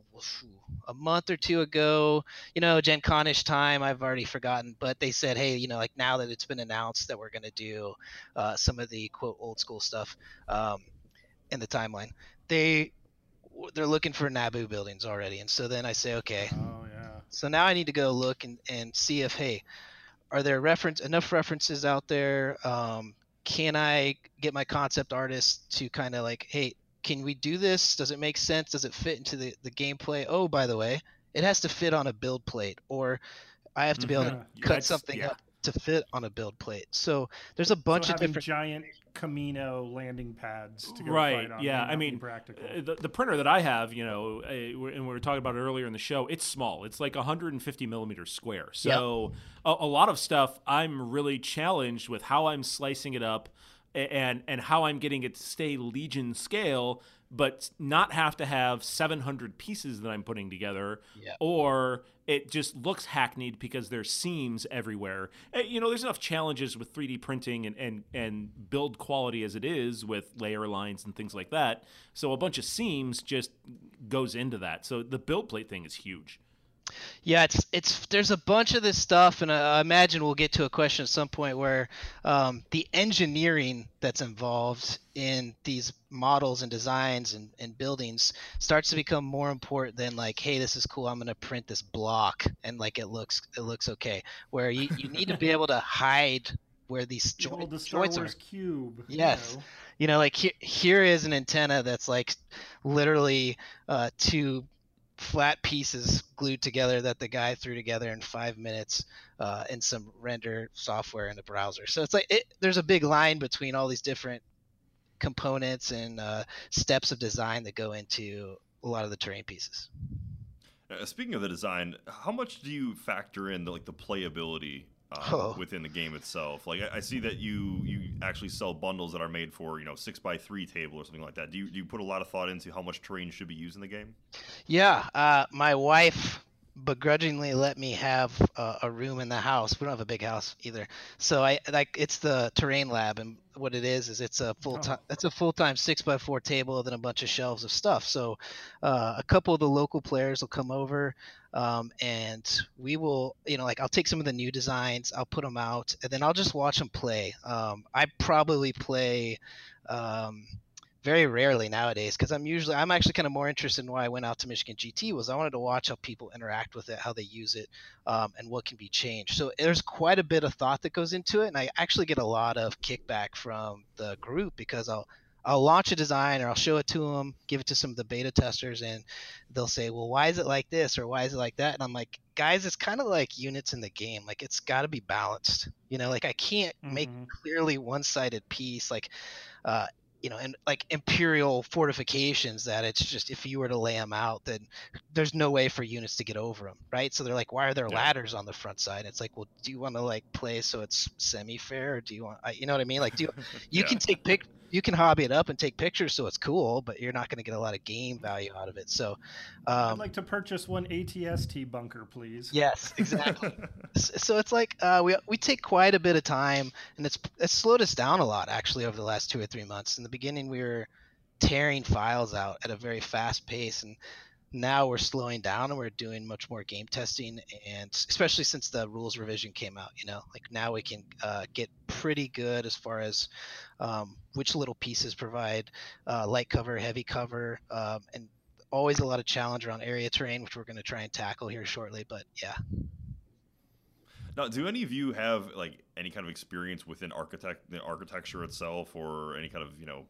a month or two ago, you know, Gen Conish time, I've already forgotten, but they said, hey, you know, like now that it's been announced that we're going to do uh, some of the quote old school stuff um, in the timeline, they they're looking for Naboo buildings already, and so then I say, okay, Oh yeah. so now I need to go look and, and see if hey, are there reference enough references out there? Um, can I get my concept artist to kind of like, hey, can we do this? Does it make sense? Does it fit into the, the gameplay? Oh, by the way, it has to fit on a build plate, or I have to be able to cut that's- something yeah. up to fit on a build plate. So there's a bunch so of different. giant Kamino landing pads to go right fight on. yeah i mean practical. uh, the, the printer that i have you know uh, and we were talking about it earlier in the show it's small it's like 150 millimeters square so a, a lot of stuff i'm really challenged with how i'm slicing it up and and how i'm getting it to stay legion scale but not have to have 700 pieces that i'm putting together Yeah. or it just looks hackneyed because there's seams everywhere. Eh, You know, there's enough challenges with 3D printing and, and, and build quality as it is with layer lines and things like that. So a bunch of seams just goes into that. So the build plate thing is huge. Yeah, it's it's there's a bunch of this stuff, and I imagine we'll get to a question at some point where um, the engineering that's involved in these models and designs and, and buildings starts to become more important than like, hey, this is cool. I'm gonna print this block and like it looks it looks okay. Where you, you need to be able to hide where these jo- the Star joints Wars are. cube. Yes. You know. You know, like here, here is an antenna that's like literally uh, two flat pieces glued together that the guy threw together in five minutes uh, in some render software in the browser. So it's like it, there's a big line between all these different components and uh, steps of design that go into a lot of the terrain pieces. Uh, speaking of the design, how much do you factor in the, like the playability uh, Oh. within the game itself? Like I, I see that you you actually sell bundles that are made for you know six by three table or something like that. Do you do you put a lot of thought into how much terrain should be used in the game? Yeah, uh, my wife begrudgingly let me have uh, a room in the house. We don't have a big house either, so I like it's the terrain lab, and what it is is it's a full time it's a full time six by four table and then a bunch of shelves of stuff. So uh, a couple of the local players will come over. Um, and we will, you know, like I'll take some of the new designs, I'll put them out, and then I'll just watch them play. Um, I probably play um, very rarely nowadays because I'm usually I'm actually kind of more interested in why I went out to Michigan GT was I wanted to watch how people interact with it, how they use it, um, and what can be changed. So there's quite a bit of thought that goes into it, and I actually get a lot of kickback from the group because I'll I'll launch a design or I'll show it to them, give it to some of the beta testers, and they'll say, "Well, why is it like this or why is it like that?" And I'm like, "Guys, it's kind of like units in the game. Like it's got to be balanced. You know, like I can't make clearly one-sided piece. Like, uh, you know, and like imperial fortifications that it's just if you were to lay them out, then there's no way for units to get over them, right? So they're like, why are there ladders on the front side? It's like, well, do you want to like play so it's semi-fair, or do you want, you know what I mean? Like, do you, you Yeah. can take pic, you can hobby it up and take pictures so it's cool, but you're not going to get a lot of game value out of it. So, I'd um, like to purchase one ATST bunker, please. Yes, exactly. So it's like uh, we we take quite a bit of time, and it's it's slowed us down a lot actually over the last two or three months. In the beginning, we were tearing files out at a very fast pace, and now we're slowing down and we're doing much more game testing, and especially since the rules revision came out, you know, like now we can uh, get pretty good as far as um, which little pieces provide uh, light cover, heavy cover, um, and always a lot of challenge around area terrain, which we're going to try and tackle here shortly. But yeah. Now, do any of you have like any kind of experience within architect the architecture itself, or any kind of you know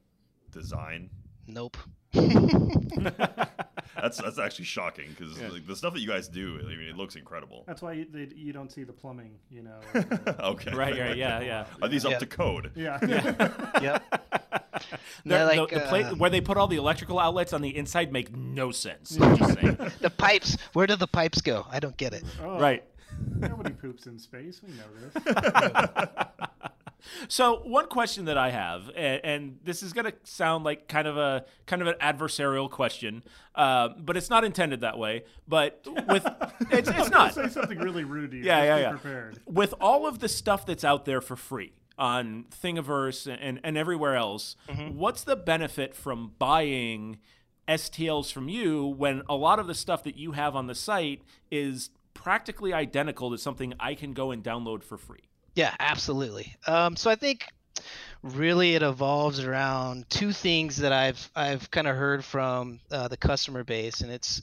design? Nope. That's that's actually shocking because like, the stuff that you guys do, I mean, it looks incredible. That's why you, they, you don't see the plumbing, you know. okay. Right, right, yeah, yeah. Are these up to code? Yeah. yep. They're- They're like, the, the pla- uh, where they put all the electrical outlets on the inside make no sense. I'm just saying. The pipes. Where do the pipes go? I don't get it. Oh, Right. Nobody poops in space. We know this. So one question that I have, and, and this is going to sound like kind of a kind of an adversarial question, uh, but it's not intended that way. But with it's, it's not. Say something really rude to you. Yeah, Just yeah, yeah. Prepared. With all of the stuff that's out there for free on Thingiverse and, and everywhere else, what's the benefit from buying STLs from you when a lot of the stuff that you have on the site is practically identical to something I can go and download for free? Yeah, absolutely. Um, so I think really it evolves around two things that I've I've kind of heard from uh, the customer base, and it's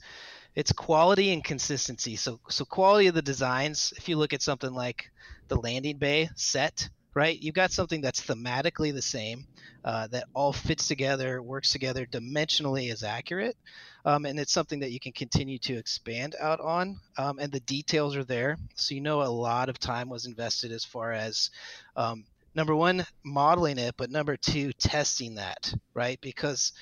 it's quality and consistency. So so quality of the designs. If you look at something like the landing bay set, right? You've got something that's thematically the same, uh, that all fits together, works together, dimensionally is accurate, um, and it's something that you can continue to expand out on. Um, and the details are there, so you know a lot of time was invested as far as um, number one modeling it, but number two testing that, right? Because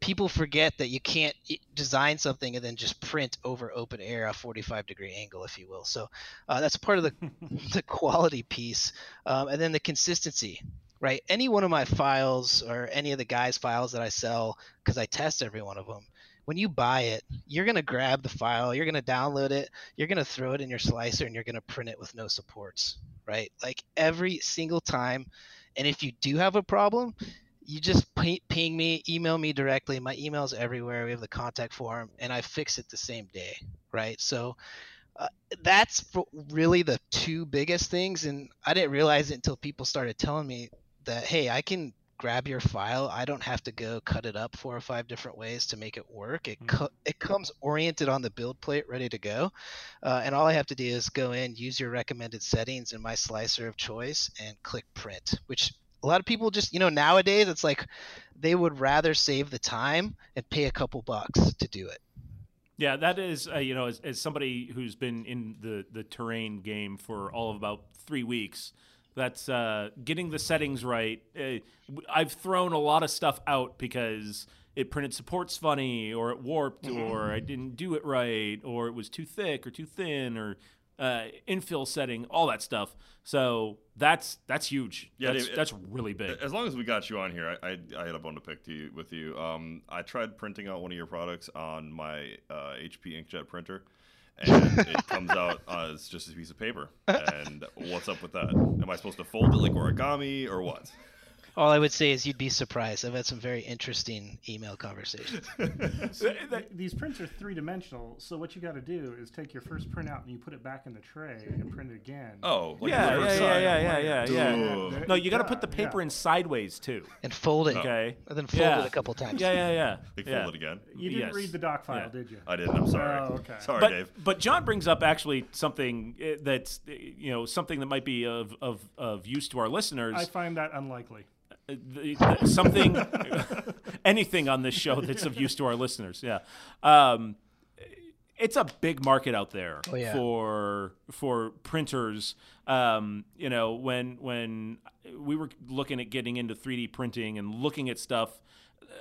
people forget that you can't design something and then just print over open air a 45 degree angle if you will so uh, that's part of the the quality piece um, and then the consistency right any one of my files or any of the guys files that i sell because i test every one of them when you buy it you're going to grab the file you're going to download it you're going to throw it in your slicer and you're going to print it with no supports right like every single time and if you do have a problem you just ping, me, email me directly. My email's everywhere. We have the contact form, and I fix it the same day, right? So, uh, that's really the two biggest things, and I didn't realize it until people started telling me that hey, I can grab your file. I don't have to go cut it up four or five different ways to make it work. It mm-hmm. co- it comes oriented on the build plate, ready to go, uh, and all I have to do is go in, use your recommended settings in my slicer of choice, and click print. Which a lot of people just you know nowadays it's like they would rather save the time and pay a couple bucks to do it. Yeah, that is, uh, you know, as, as somebody who's been in the, the terrain game for all of about three weeks, that's uh, getting the settings right. Uh, I've thrown a lot of stuff out because it printed supports funny, or it warped, mm-hmm. or I didn't do it right, or it was too thick or too thin, or uh, infill setting, all that stuff. So that's that's huge. Yeah, that's, Dave, that's really big. As long as we got you on here, I, I, I had a bone to pick to you, with you. Um, I tried printing out one of your products on my uh, HP inkjet printer, and it comes out as just a piece of paper. And what's up with that? Am I supposed to fold it like origami or what? All I would say is you'd be surprised. I've had some very interesting email conversations. so these prints are three dimensional, so what you got to do is take your first print out and you put it back in the tray and print it again. Oh, like yeah, yeah, yeah, yeah, yeah, yeah, yeah, No, you got to put the paper yeah. in sideways too, and fold it. Okay, and then fold yeah. it a couple times. Yeah, yeah, yeah. Big yeah. fold it again. You didn't yes. read the doc file, did you? I didn't. I'm sorry. Oh, okay. Sorry, but, Dave. But John brings up actually something eh, that's eh, you know something that might be of of of use to our listeners. I find that unlikely something, anything on this show that's of use to our listeners. Yeah. Um, it's a big market out there oh, yeah. for for printers. Um, you know, when when we were looking at getting into 3D printing and looking at stuff,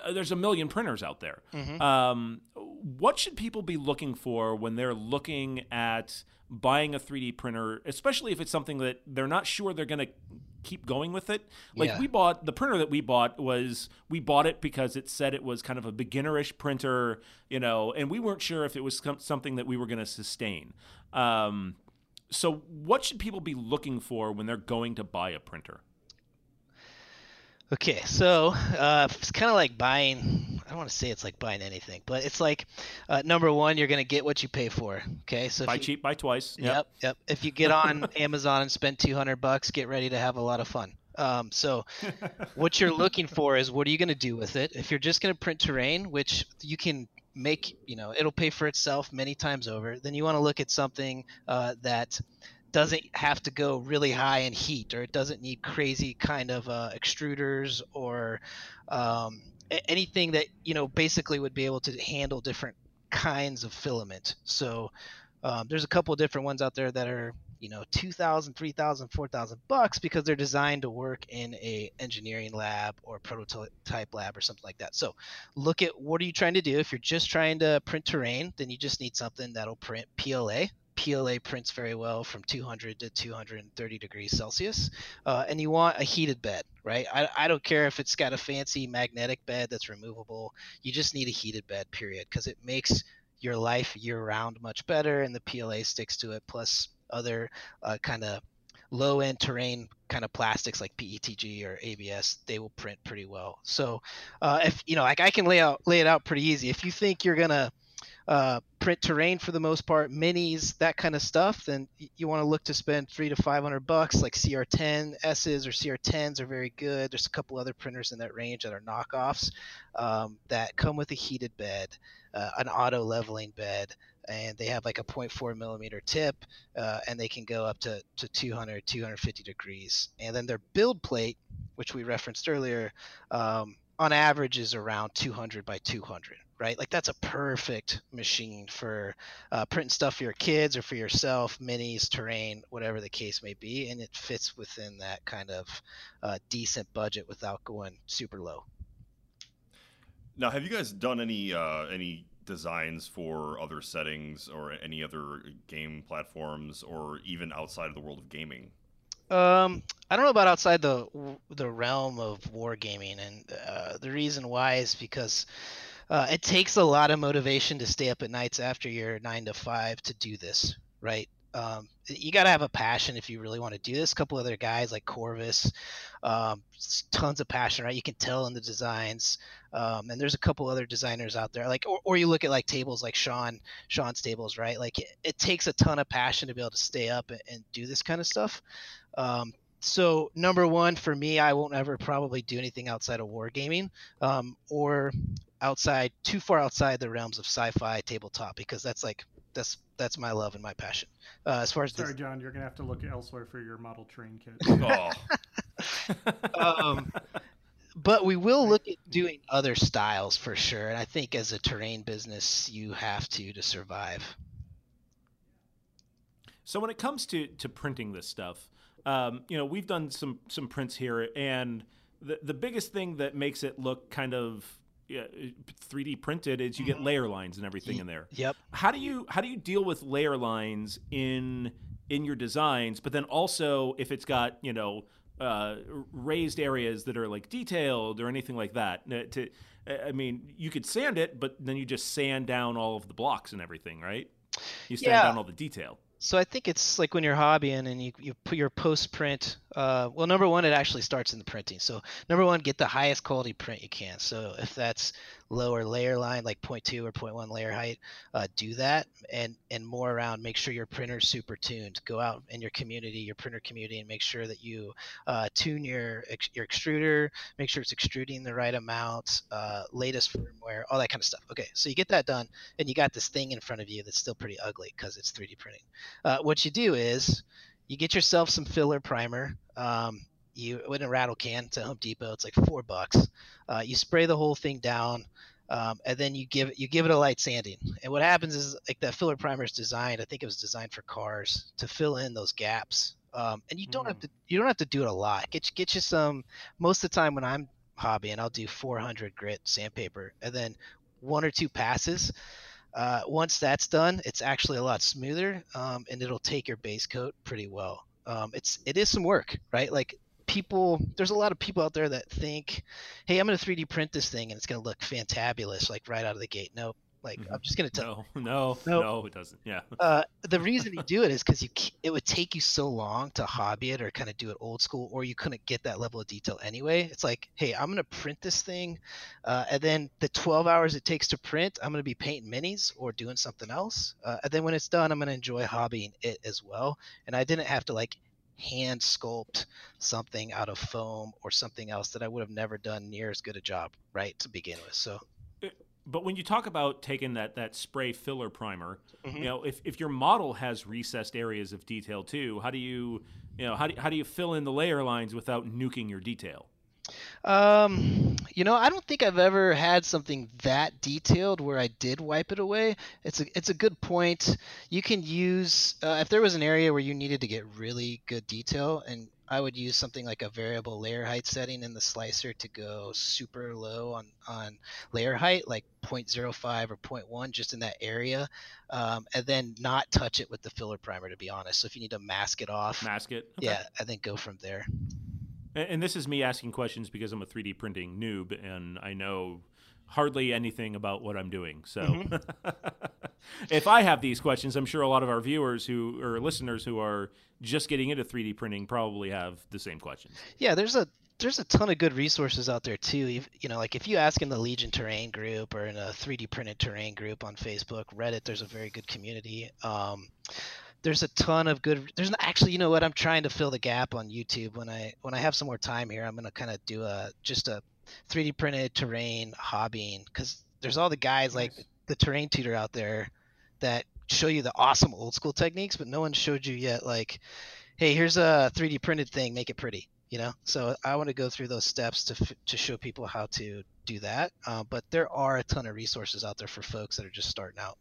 uh, there's a million printers out there. Mm-hmm. Um, what should people be looking for when they're looking at buying a 3D printer, especially if it's something that they're not sure they're going to keep going with it. Like yeah. we bought the printer that we bought was we bought it because it said it was kind of a beginnerish printer, you know, and we weren't sure if it was something that we were going to sustain. Um, so, what should people be looking for when they're going to buy a printer? Okay, so uh, it's kind of like buying. I don't want to say it's like buying anything, but it's like uh, number one, you're going to get what you pay for. Okay, so buy you, cheap, buy twice. Yep. yep, yep. If you get on Amazon and spend 200 bucks, get ready to have a lot of fun. Um, so, what you're looking for is what are you going to do with it? If you're just going to print terrain, which you can make, you know, it'll pay for itself many times over. Then you want to look at something uh, that doesn't have to go really high in heat or it doesn't need crazy kind of uh, extruders or um, anything that you know basically would be able to handle different kinds of filament. So um, there's a couple of different ones out there that are you know 2000 3000 4000 bucks because they're designed to work in a engineering lab or prototype lab or something like that. So look at what are you trying to do? If you're just trying to print terrain then you just need something that'll print pla PLA prints very well from 200 to 230 degrees Celsius, uh, and you want a heated bed, right? I, I don't care if it's got a fancy magnetic bed that's removable. You just need a heated bed, period, because it makes your life year round much better, and the PLA sticks to it. Plus other uh, kind of low end terrain kind of plastics like PETG or ABS, they will print pretty well. So uh, if you know, like I can lay out lay it out pretty easy. If you think you're gonna uh, print terrain for the most part, minis, that kind of stuff, then you want to look to spend three to five hundred bucks. Like CR10 S's or CR10s are very good. There's a couple other printers in that range that are knockoffs um, that come with a heated bed, uh, an auto leveling bed, and they have like a 0.4 millimeter tip, uh, and they can go up to, to 200, 250 degrees. And then their build plate, which we referenced earlier, um, on average is around 200 by 200 right? Like that's a perfect machine for uh, printing stuff for your kids or for yourself, minis, terrain, whatever the case may be, and it fits within that kind of uh, decent budget without going super low. Now, have you guys done any uh, any designs for other settings or any other game platforms, or even outside of the world of gaming? Um, I don't know about outside the the realm of wargaming, and uh, the reason why is because uh, it takes a lot of motivation to stay up at nights after your nine to five to do this, right? um, you got to have a passion if you really want to do this. A couple other guys like Corvus, um, tons of passion, right? You can tell in the designs. Um, and there's a couple other designers out there, like, or, or you look at like tables like Sean, Sean's tables, right? Like, it, it takes a ton of passion to be able to stay up and, and do this kind of stuff. Um, so number one for me, I won't ever probably do anything outside of wargaming um, or outside too far outside the realms of sci-fi tabletop because that's like that's that's my love and my passion. Uh, as far as sorry, John, you're gonna have to look elsewhere for your model train kit. Oh. um, but we will look at doing other styles for sure. And I think as a terrain business, you have to to survive. So when it comes to to printing this stuff, um, you know, we've done some some prints here, and the the biggest thing that makes it look kind of yeah, 3D printed is you get layer lines and everything in there. Yep. How do you how do you deal with layer lines in in your designs? But then also if it's got you know uh, raised areas that are like detailed or anything like that. To I mean, you could sand it, but then you just sand down all of the blocks and everything, right? You sand Yeah. down all the detail. So I think it's like when you're hobbying and you, you put your post print. Uh, well, number one, it actually starts in the printing. So number one, get the highest quality print you can. So if that's lower layer line, like 0.2 or 0.1 layer height, uh, do that. And and more around, make sure your printer's super tuned. Go out in your community, your printer community, and make sure that you uh, tune your your extruder. Make sure it's extruding the right amount, uh, latest firmware, all that kind of stuff. Okay, so you get that done, and you got this thing in front of you that's still pretty ugly because it's 3D printing uh, what you do is you get yourself some filler primer. Um, you in a rattle can to Home Depot. It's like four bucks. Uh, you spray the whole thing down, um, and then you give it you give it a light sanding. And what happens is like that filler primer is designed. I think it was designed for cars to fill in those gaps. Um, and you don't have to you don't have to do it a lot. Get you- get you some. Most of the time when I'm hobbying, I'll do 400 grit sandpaper, and then one or two passes. Uh, once that's done, it's actually a lot smoother, um, and it'll take your base coat pretty well. Um, it's it is some work, right? Like people, there's a lot of people out there that think, "Hey, I'm going to 3D print this thing, and it's going to look fantabulous, like right out of the gate." Nope. Like I'm just going to tell. No, no, Nope. no, it doesn't. Yeah. Uh, the reason you do it is because you it would take you so long to hobby it or kind of do it old school, or you couldn't get that level of detail anyway. It's like, hey, I'm gonna print this thing, uh, and then the 12 hours it takes to print, I'm gonna be painting minis or doing something else, uh, and then when it's done, I'm gonna enjoy hobbying it as well. And I didn't have to like hand sculpt something out of foam or something else that I would have never done near as good a job, right, to begin with. So. But when you talk about taking that, that spray filler primer, Mhm. you know, if, if your model has recessed areas of detail too, how do you, you know, how do, how do you fill in the layer lines without nuking your detail? Um, you know, I don't think I've ever had something that detailed where I did wipe it away. It's a it's a good point. You can use uh, if there was an area where you needed to get really good detail, and I would use something like a variable layer height setting in the slicer to go super low on on layer height, like 0.05 or 0.1, just in that area, um, and then not touch it with the filler primer. To be honest, so if you need to mask it off, Mask it. Okay. yeah, I think go from there. And, and this is me asking questions because I'm a 3D printing noob and I know hardly anything about what I'm doing. So Mm-hmm. if I have these questions, I'm sure a lot of our viewers who or listeners who are just getting into 3D printing probably have the same questions. Yeah, there's a there's a ton of good resources out there too. You, you know, like if you ask in the Legion Terrain group or in a 3D printed terrain group on Facebook, Reddit, there's a very good community. Um, there's a ton of good. There's actually, you know what? I'm trying to fill the gap on YouTube. When I when I have some more time here, I'm gonna kind of do a just a 3D printed terrain hobbying because there's all the guys like the terrain tutor out there that show you the awesome old school techniques, but no one showed you yet like, hey, here's a 3D printed thing, make it pretty. You know, so I want to go through those steps to to show people how to do that. Uh, but there are a ton of resources out there for folks that are just starting out.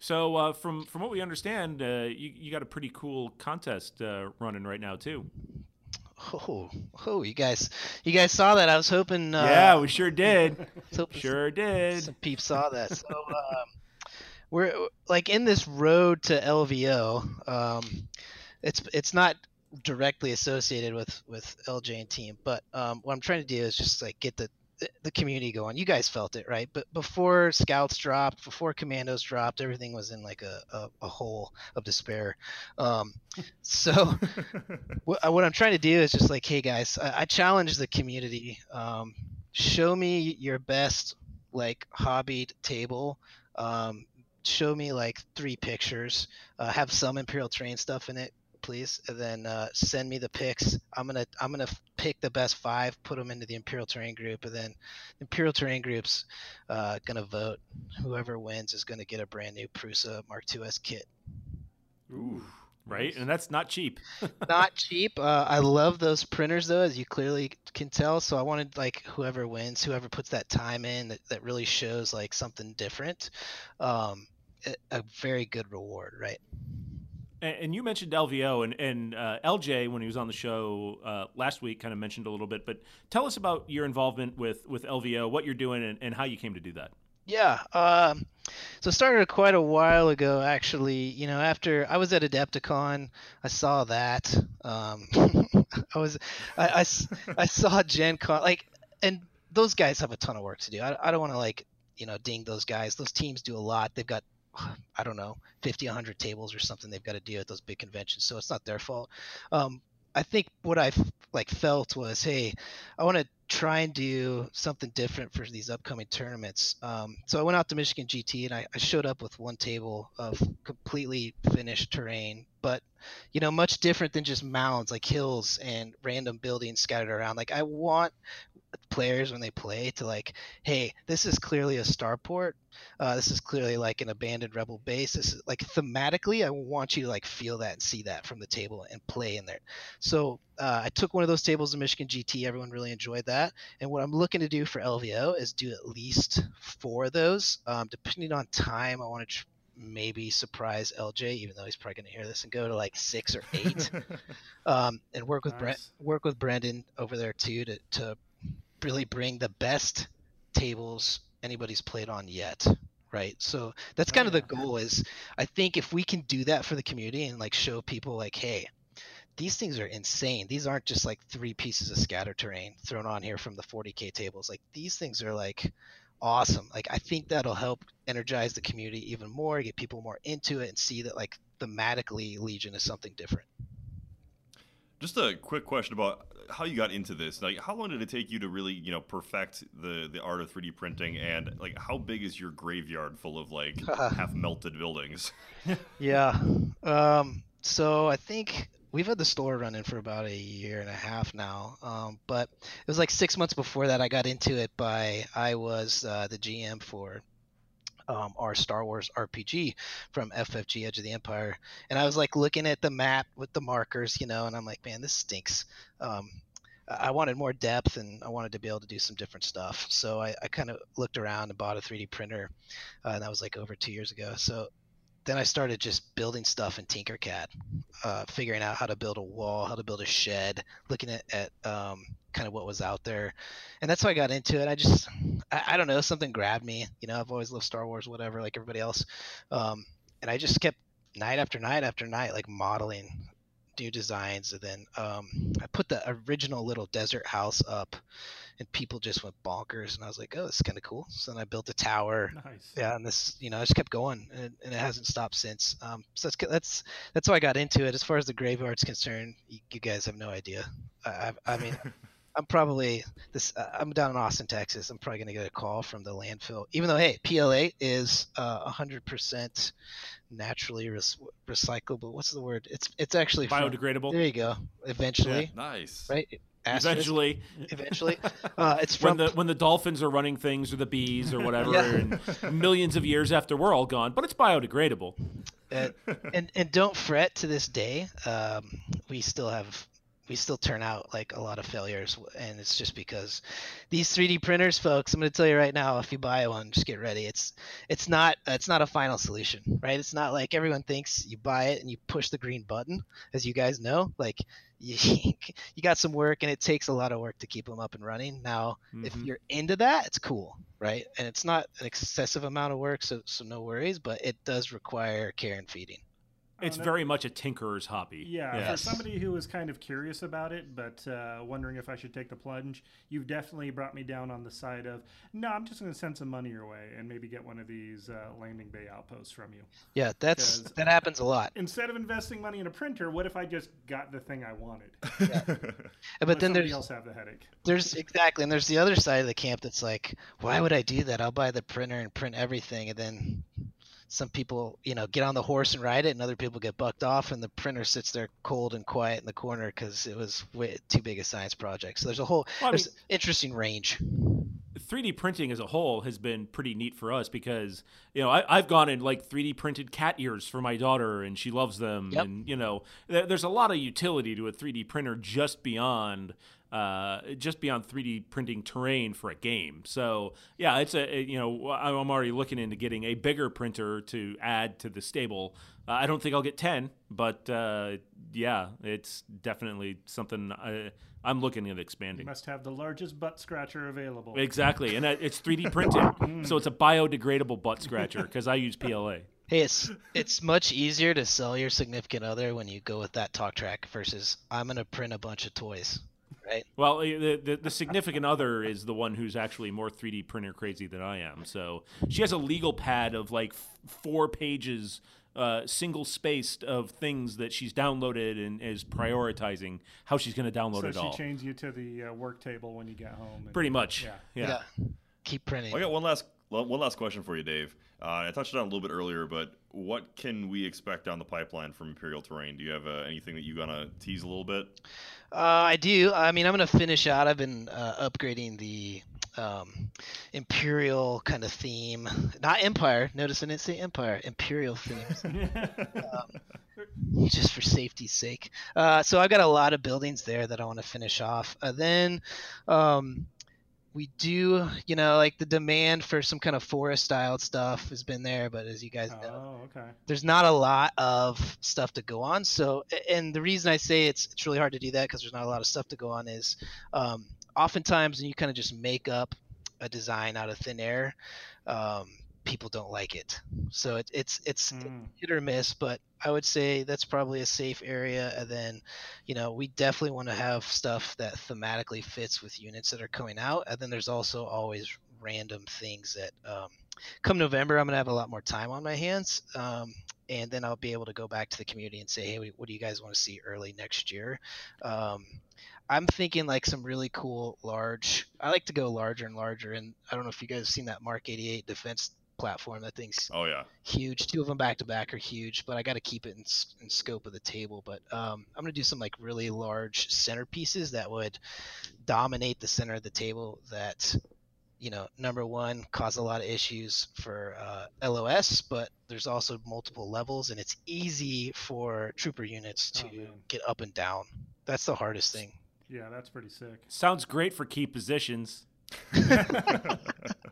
So uh, from from what we understand, uh, you you got a pretty cool contest uh, running right now too. Oh, oh, you guys, you guys saw that? I was hoping. Uh, yeah, we sure did. sure did. Some peeps saw that. So um, we're like in this road to LVO. Um, it's it's not directly associated with with LJ and team, but um, what I'm trying to do is just like get the the community going. You guys felt it, right? But before scouts dropped, before commandos dropped, everything was in like a, a, a hole of despair. Um, so what, what, I'm trying to do is just like, hey guys, I, I challenge the community. Um, show me your best like hobbied table. Um, show me like three pictures. Uh, have some Imperial Terrain stuff in it please, and then uh, send me the picks. I'm gonna I'm gonna pick the best five, put them into the Imperial Terrain group, and then Imperial Terrain group's uh, gonna vote. Whoever wins is gonna get a brand new Prusa Mark IIs kit. Ooh, right, and that's not cheap. not cheap. Uh, I love those printers though, as you clearly can tell. So I wanted like whoever wins, whoever puts that time in, that, that really shows like something different. Um, a, a very good reward, right? And you mentioned LVO, and, and uh, LJ, when he was on the show uh, last week, kind of mentioned a little bit. But tell us about your involvement with, with LVO, what you're doing, and, and how you came to do that. Yeah. Um, so started quite a while ago, actually. You know, after I was at Adepticon, I saw that. Um, I was, I, I, I, saw Gen Con, like, and those guys have a ton of work to do. I, I don't want to like, you know, ding those guys. Those teams do a lot. They've got I don't know, 50, 100 tables or something they've got to do at those big conventions. So it's not their fault. Um, I think what I like felt was, hey, I want to try and do something different for these upcoming tournaments. Um, so I went out to Michigan GT and I, I, showed up with one table of completely finished terrain, but you know, much different than just mounds like hills and random buildings scattered around. Like I want players when they play to like, hey, this is clearly a starport. Uh, this is clearly like an abandoned rebel base. This is like thematically, I want you to like feel that and see that from the table and play in there. So uh, I took one of those tables in Michigan GT. Everyone really enjoyed that. And what I'm looking to do for LVO is do at least four of those. Um, depending on time, I want to. Tr- maybe surprise LJ, even though he's probably going to hear this and go to like six or eight, um, and work with nice. Brent, work with Brendan over there too to to really bring the best tables anybody's played on yet right? So that's kind oh, of the goal is i think if we can do that for the community and like show people like hey these things are insane. These aren't just like three pieces of scatter terrain thrown on here from the 40k tables. Like these things are like awesome. Like i think that'll help energize the community even more get people more into it and see that like thematically legion is something different just a quick question about how you got into this. Like, how long did it take you to really, you know, perfect the the art of 3D printing? And like, how big is your graveyard full of like half melted buildings? yeah. Um. So I think we've had the store running for about a year and a half now. Um, but it was like six months before that I got into it by I was uh, the GM for um, our Star Wars RPG from FFG Edge of the Empire, and I was like looking at the map with the markers, you know, and I'm like, man, this stinks. Um, I wanted more depth and I wanted to be able to do some different stuff. So I, I kind of looked around and bought a 3D printer, uh, and that was like over two years ago. So then I started just building stuff in Tinkercad, uh, figuring out how to build a wall, how to build a shed, looking at, at um, kind of what was out there, and that's how I got into it. I just, I, I, don't know, something grabbed me. You know, I've always loved Star Wars, whatever, like everybody else, um, and I just kept night after night after night, like modeling new designs, and then um, I put the original little desert house up and people just went bonkers. And I was like, oh, this is kind of cool. So then I built a tower. Nice. Yeah, and this, you know, I just kept going, and, and it hasn't stopped since. Um, so that's that's that's how I got into it. As far as the graveyard's concerned, you, you guys have no idea. I, I, I mean. I'm probably this. Uh, I'm down in Austin, Texas. I'm probably gonna get a call from the landfill, even though hey, PLA is uh, 100% naturally res- recyclable. What's the word? It's it's actually biodegradable. From, there you go. Eventually, yeah, nice. Right. Eventually, eventually, uh, it's from when the when the dolphins are running things or the bees or whatever, yeah. and millions of years after we're all gone. But it's biodegradable. Uh, and and don't fret. To this day, um, we still have we still turn out like a lot of failures and it's just because these 3d printers folks i'm going to tell you right now if you buy one just get ready. It's it's not it's not a final solution right? It's not like everyone thinks you buy it and you push the green button as you guys know. Like you, you got some work and it takes a lot of work to keep them up and running. Now mm-hmm. if you're into that it's cool right? And it's not an excessive amount of work so so no worries but it does require care and feeding It's know. very much a tinkerer's hobby. Yeah, Yeah. for somebody who was kind of curious about it, but uh, wondering if I should take the plunge, you've definitely brought me down on the side of no. I'm just going to send some money your way and maybe get one of these uh, landing bay outposts from you. Yeah, that's 'Cause- that happens a lot. Instead of investing money in a printer, what if I just got the thing I wanted? Uh, But then somebody there's else have the headache. there's exactly, and there's the other side of the camp that's like, why would I do that? I'll buy the printer and print everything, and then some people, you know, get on the horse and ride it, and other people get bucked off, and the printer sits there cold and quiet in the corner because it was way too big a science project. So there's a whole Well, there's mean- interesting range. 3D printing as a whole has been pretty neat for us because you know I, I've gone and like 3D printed cat ears for my daughter and she loves them Yep. and you know there, there's a lot of utility to a 3D printer just beyond uh, just beyond 3D printing terrain for a game. So yeah, it's a it- you know I- I'm already looking into getting a bigger printer to add to the stable. Uh, I don't think I'll get 10, but uh, yeah, it's definitely something I, I'm looking at You expanding. must have the largest butt scratcher available. Exactly, and it's 3D printed, so it's a biodegradable butt scratcher because I use PLA. Hey, it's it's much easier to sell your significant other when you go with that talk track versus I'm gonna print a bunch of toys, right? Well, eh, the, the the significant other is the one who's actually more 3D printer crazy than I am. So she has a legal pad of like f- four pages, uh, single spaced of things that she's downloaded and is prioritizing how she's going to download so it she all. chains you to the uh, work table when you get home. and- Pretty much, Yeah. yeah. Keep printing. I got one last one last question for you, Dave. Uh, I touched on it a little bit earlier, but what can we expect down the pipeline from Imperial Terrain? Do you have uh, anything that you gonna tease a little bit? Uh, I do. I mean, I'm gonna finish out. I've been uh, upgrading the um, imperial kind of theme, not empire. Notice I didn't say empire. Imperial themes, um, just for safety's sake. Uh, so I've got a lot of buildings there that I want to finish off. Uh, then. Um, we do, you know, like the demand for some kind of forest styled stuff has been there, but as you guys know, Oh, okay. there's not a lot of stuff to go on. So, and the reason I say it's it's really hard to do that because there's not a lot of stuff to go on is, um, oftentimes when you kind of just make up a design out of thin air, um, people don't like it. So it, it's it's Mm. hit or miss, but I would say that's probably a safe area. And then, you know, we definitely want to have stuff that thematically fits with units that are coming out. And then there's also always random things that um, come November, I'm going to have a lot more time on my hands. Um, and then I'll be able to go back to the community and say, hey, what do you guys want to see early next year? Um, I'm thinking like some really cool large. I like to go larger and larger. And I don't know if you guys have seen that Mark 88 defense platform. That thing's Oh yeah, huge. Two of them back to back are huge, but I got to keep it in, in scope of the table. But um, I'm gonna do some like really large centerpieces that would dominate the center of the table. That you know, number one, cause a lot of issues for uh, LOS, but there's also multiple levels, and it's easy for trooper units to Oh, get up and down. That's the hardest thing. Yeah, that's pretty sick. Sounds great for key positions.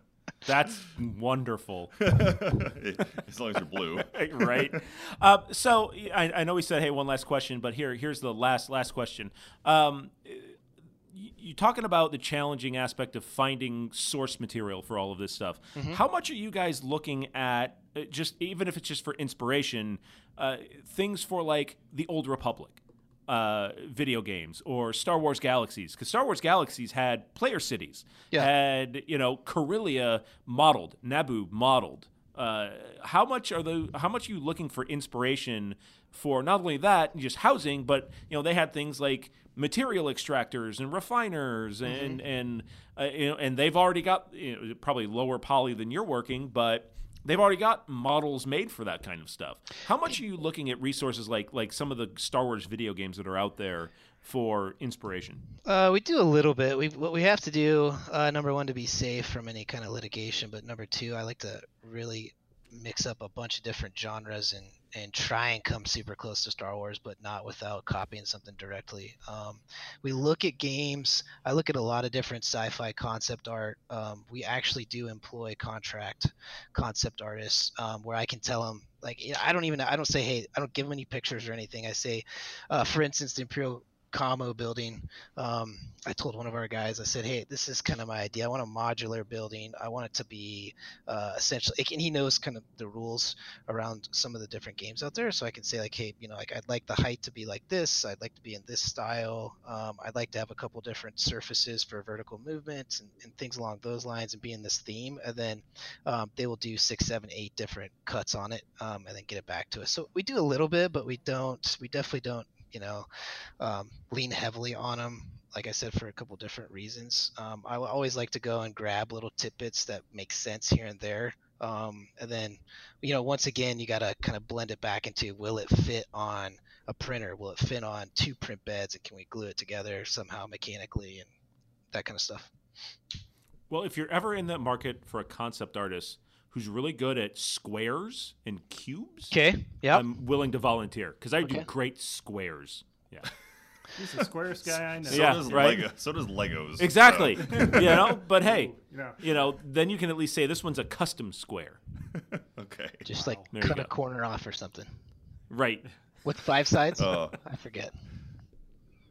That's wonderful. as long as you're blue. right. Uh, so I, I know we said, hey, one last question, but here, here's the last last question. Um, you talking about the challenging aspect of finding source material for all of this stuff. How much are you guys looking at? uh, Just even if it's just for inspiration, uh, things for like the Old Republic. Uh, video games or Star Wars Galaxies because Star Wars Galaxies had player cities, Yeah. had you know Corellia modeled, Naboo modeled, uh, how much are the how much are you looking for inspiration for not only that just housing but you know they had things like material extractors and refiners and and uh, you know and they've already got you know, probably lower poly than you're working but they've already got models made for that kind of stuff how much are you looking at resources like like some of the Star Wars video games that are out there for inspiration Uh, we do a little bit. We what we have to do, uh, number one, to be safe from any kind of litigation, but number two, I like to really mix up a bunch of different genres and and try and come super close to Star Wars, but not without copying something directly. Um, we look at games. I look at a lot of different sci-fi concept art. Um, we actually do employ contract concept artists um, where I can tell them like I don't even I don't say hey I don't give them any pictures or anything. I say, uh, for instance, the Imperial commo building. Um, I told one of our guys, I said, "Hey, this is kind of my idea. I want a modular building. I want it to be uh, essentially." And he knows kind of the rules around some of the different games out there, so I can say like, "Hey, you know, like I'd like the height to be like this. I'd like to be in this style. Um, I'd like to have a couple different surfaces for vertical movements and, and things along those lines, and be in this theme." And then um, they will do six, seven, eight different cuts on it, um, and then get it back to us. So we do a little bit, but we don't. We definitely don't you know, um, lean heavily on them. Like I said, for a couple different reasons. Um, I always like to go and grab little tidbits that make sense here and there. Um, and then, you know, once again, you got to kind of blend it back into will it fit on a printer? Will it fit on two print beds? And can we glue it together somehow mechanically and that kind of stuff? Well, if you're ever in the market for a concept artist, who's really good at squares and cubes. Okay. Yeah. I'm willing to volunteer because I okay. do great squares. Yeah. He's the squarest guy I know. So yeah, does right. Lego, so does Legos. Exactly. you know, but hey, yeah. you know, then you can at least say this one's a custom square. okay. Just wow. like there cut a corner off or something. Right. With five sides? Uh, I forget.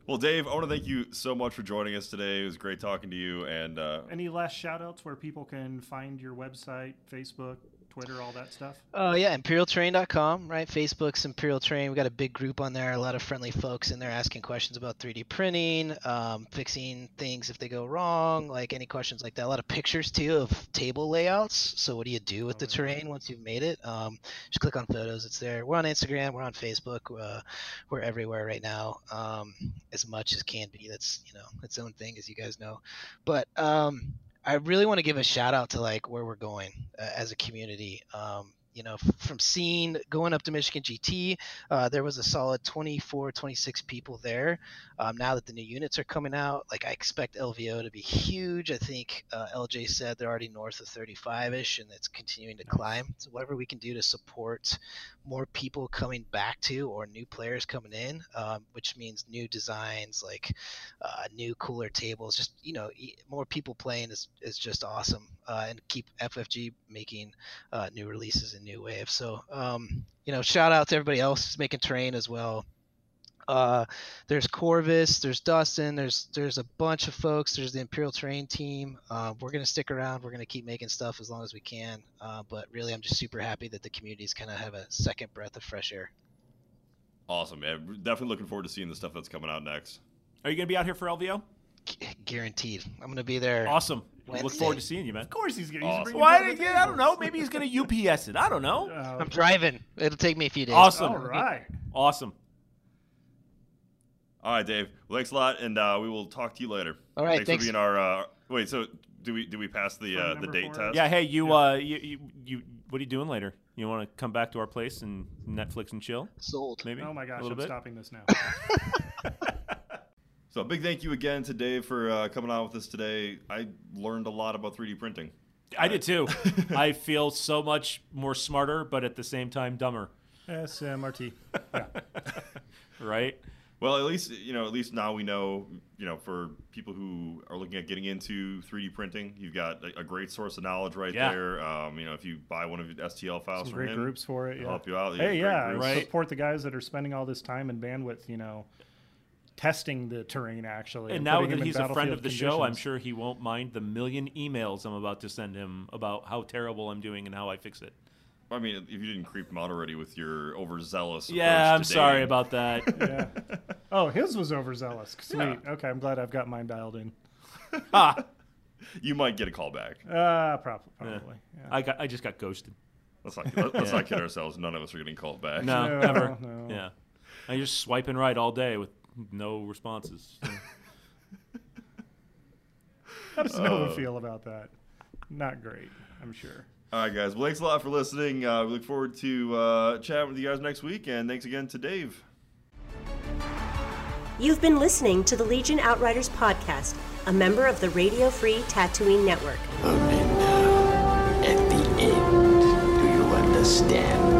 Well, Dave, I want to thank you so much for joining us today. It was great talking to you. And uh, any last shout outs where people can find your website, Facebook, Twitter, all that stuff? Oh, uh, yeah, imperialterrain.com, right? Facebook's Imperial Terrain. we got a big group on there, a lot of friendly folks in there asking questions about 3D printing, um, fixing things if they go wrong, like any questions like that. A lot of pictures, too, of table layouts. So, what do you do with oh, the terrain once you've made it? Um, just click on photos, it's there. We're on Instagram, we're on Facebook, uh, we're everywhere right now, um, as much as can be. That's, you know, its own thing, as you guys know. But, um, I really want to give a shout out to like where we're going uh, as a community. Um, you know, from seeing going up to Michigan GT, uh, there was a solid 24, 26 people there. Um, now that the new units are coming out, like I expect LVO to be huge. I think uh, LJ said they're already north of 35 ish and it's continuing to climb. So, whatever we can do to support more people coming back to or new players coming in, um, which means new designs, like uh, new cooler tables, just, you know, more people playing is, is just awesome. Uh, and keep FFG making uh, new releases and new wave. So, um, you know, shout out to everybody else who's making terrain as well. Uh, there's Corvus, there's Dustin, there's there's a bunch of folks. There's the Imperial Terrain team. Uh, we're gonna stick around. We're gonna keep making stuff as long as we can. Uh, but really, I'm just super happy that the communities kind of have a second breath of fresh air. Awesome, man. Definitely looking forward to seeing the stuff that's coming out next. Are you gonna be out here for LVO? guaranteed. I'm gonna be there. Awesome. Wednesday. Look forward to seeing you, man. Of course he's gonna. Awesome. Why? I don't know. Maybe he's gonna UPS it. I don't know. Uh, I'm driving. It'll take me a few days. Awesome. All right. Awesome. All right, Dave. Well, thanks a lot, and uh, we will talk to you later. All right. Thanks, thanks. for being our. Uh, wait. So do we do we pass the uh, the date four? test? Yeah. Hey, you. Yeah. Uh, you, you, you. What are you doing later? You want to come back to our place and Netflix and chill? Sold. Maybe. Oh my gosh! I'm bit? stopping this now. So a big thank you again to Dave for uh, coming on with us today. I learned a lot about 3D printing. I did too. I feel so much more smarter, but at the same time dumber. SMRT. Yeah. right. Well, at least you know. At least now we know. You know, for people who are looking at getting into 3D printing, you've got a, a great source of knowledge right yeah. there. Um, you know, if you buy one of your STL files Some from great him, groups for it. Yeah. help you out. Hey, yeah, right. support the guys that are spending all this time and bandwidth. You know, testing the terrain actually. And, and now that he's a friend of the conditions. show, I'm sure he won't mind the million emails I'm about to send him about how terrible I'm doing and how I fix it. I mean, if you didn't creep him out already with your overzealous. Yeah, I'm sorry about that. yeah. Oh, his was overzealous. Sweet. Yeah. Okay, I'm glad I've got mine dialed in. ah. You might get a call back. Uh, probably. probably. Yeah. Yeah. I got. I just got ghosted. Let's not, let's not kid ourselves. None of us are getting called back. No, no never. No. Yeah. I'm just swiping right all day with no responses. How does Nova uh, feel about that? Not great, I'm sure. All right, guys. Well, thanks a lot for listening. Uh, we look forward to uh, chatting with you guys next week, and thanks again to Dave. You've been listening to the Legion Outriders podcast, a member of the Radio Free Tatooine Network. Only now, at the end, do you understand?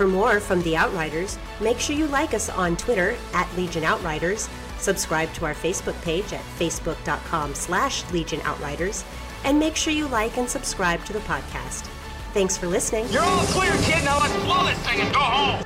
For more from the Outriders, make sure you like us on Twitter at Legion Outriders, subscribe to our Facebook page at facebook.com slash Legion Outriders, and make sure you like and subscribe to the podcast. Thanks for listening. You're all clear, kid. Now let's blow this thing and go home.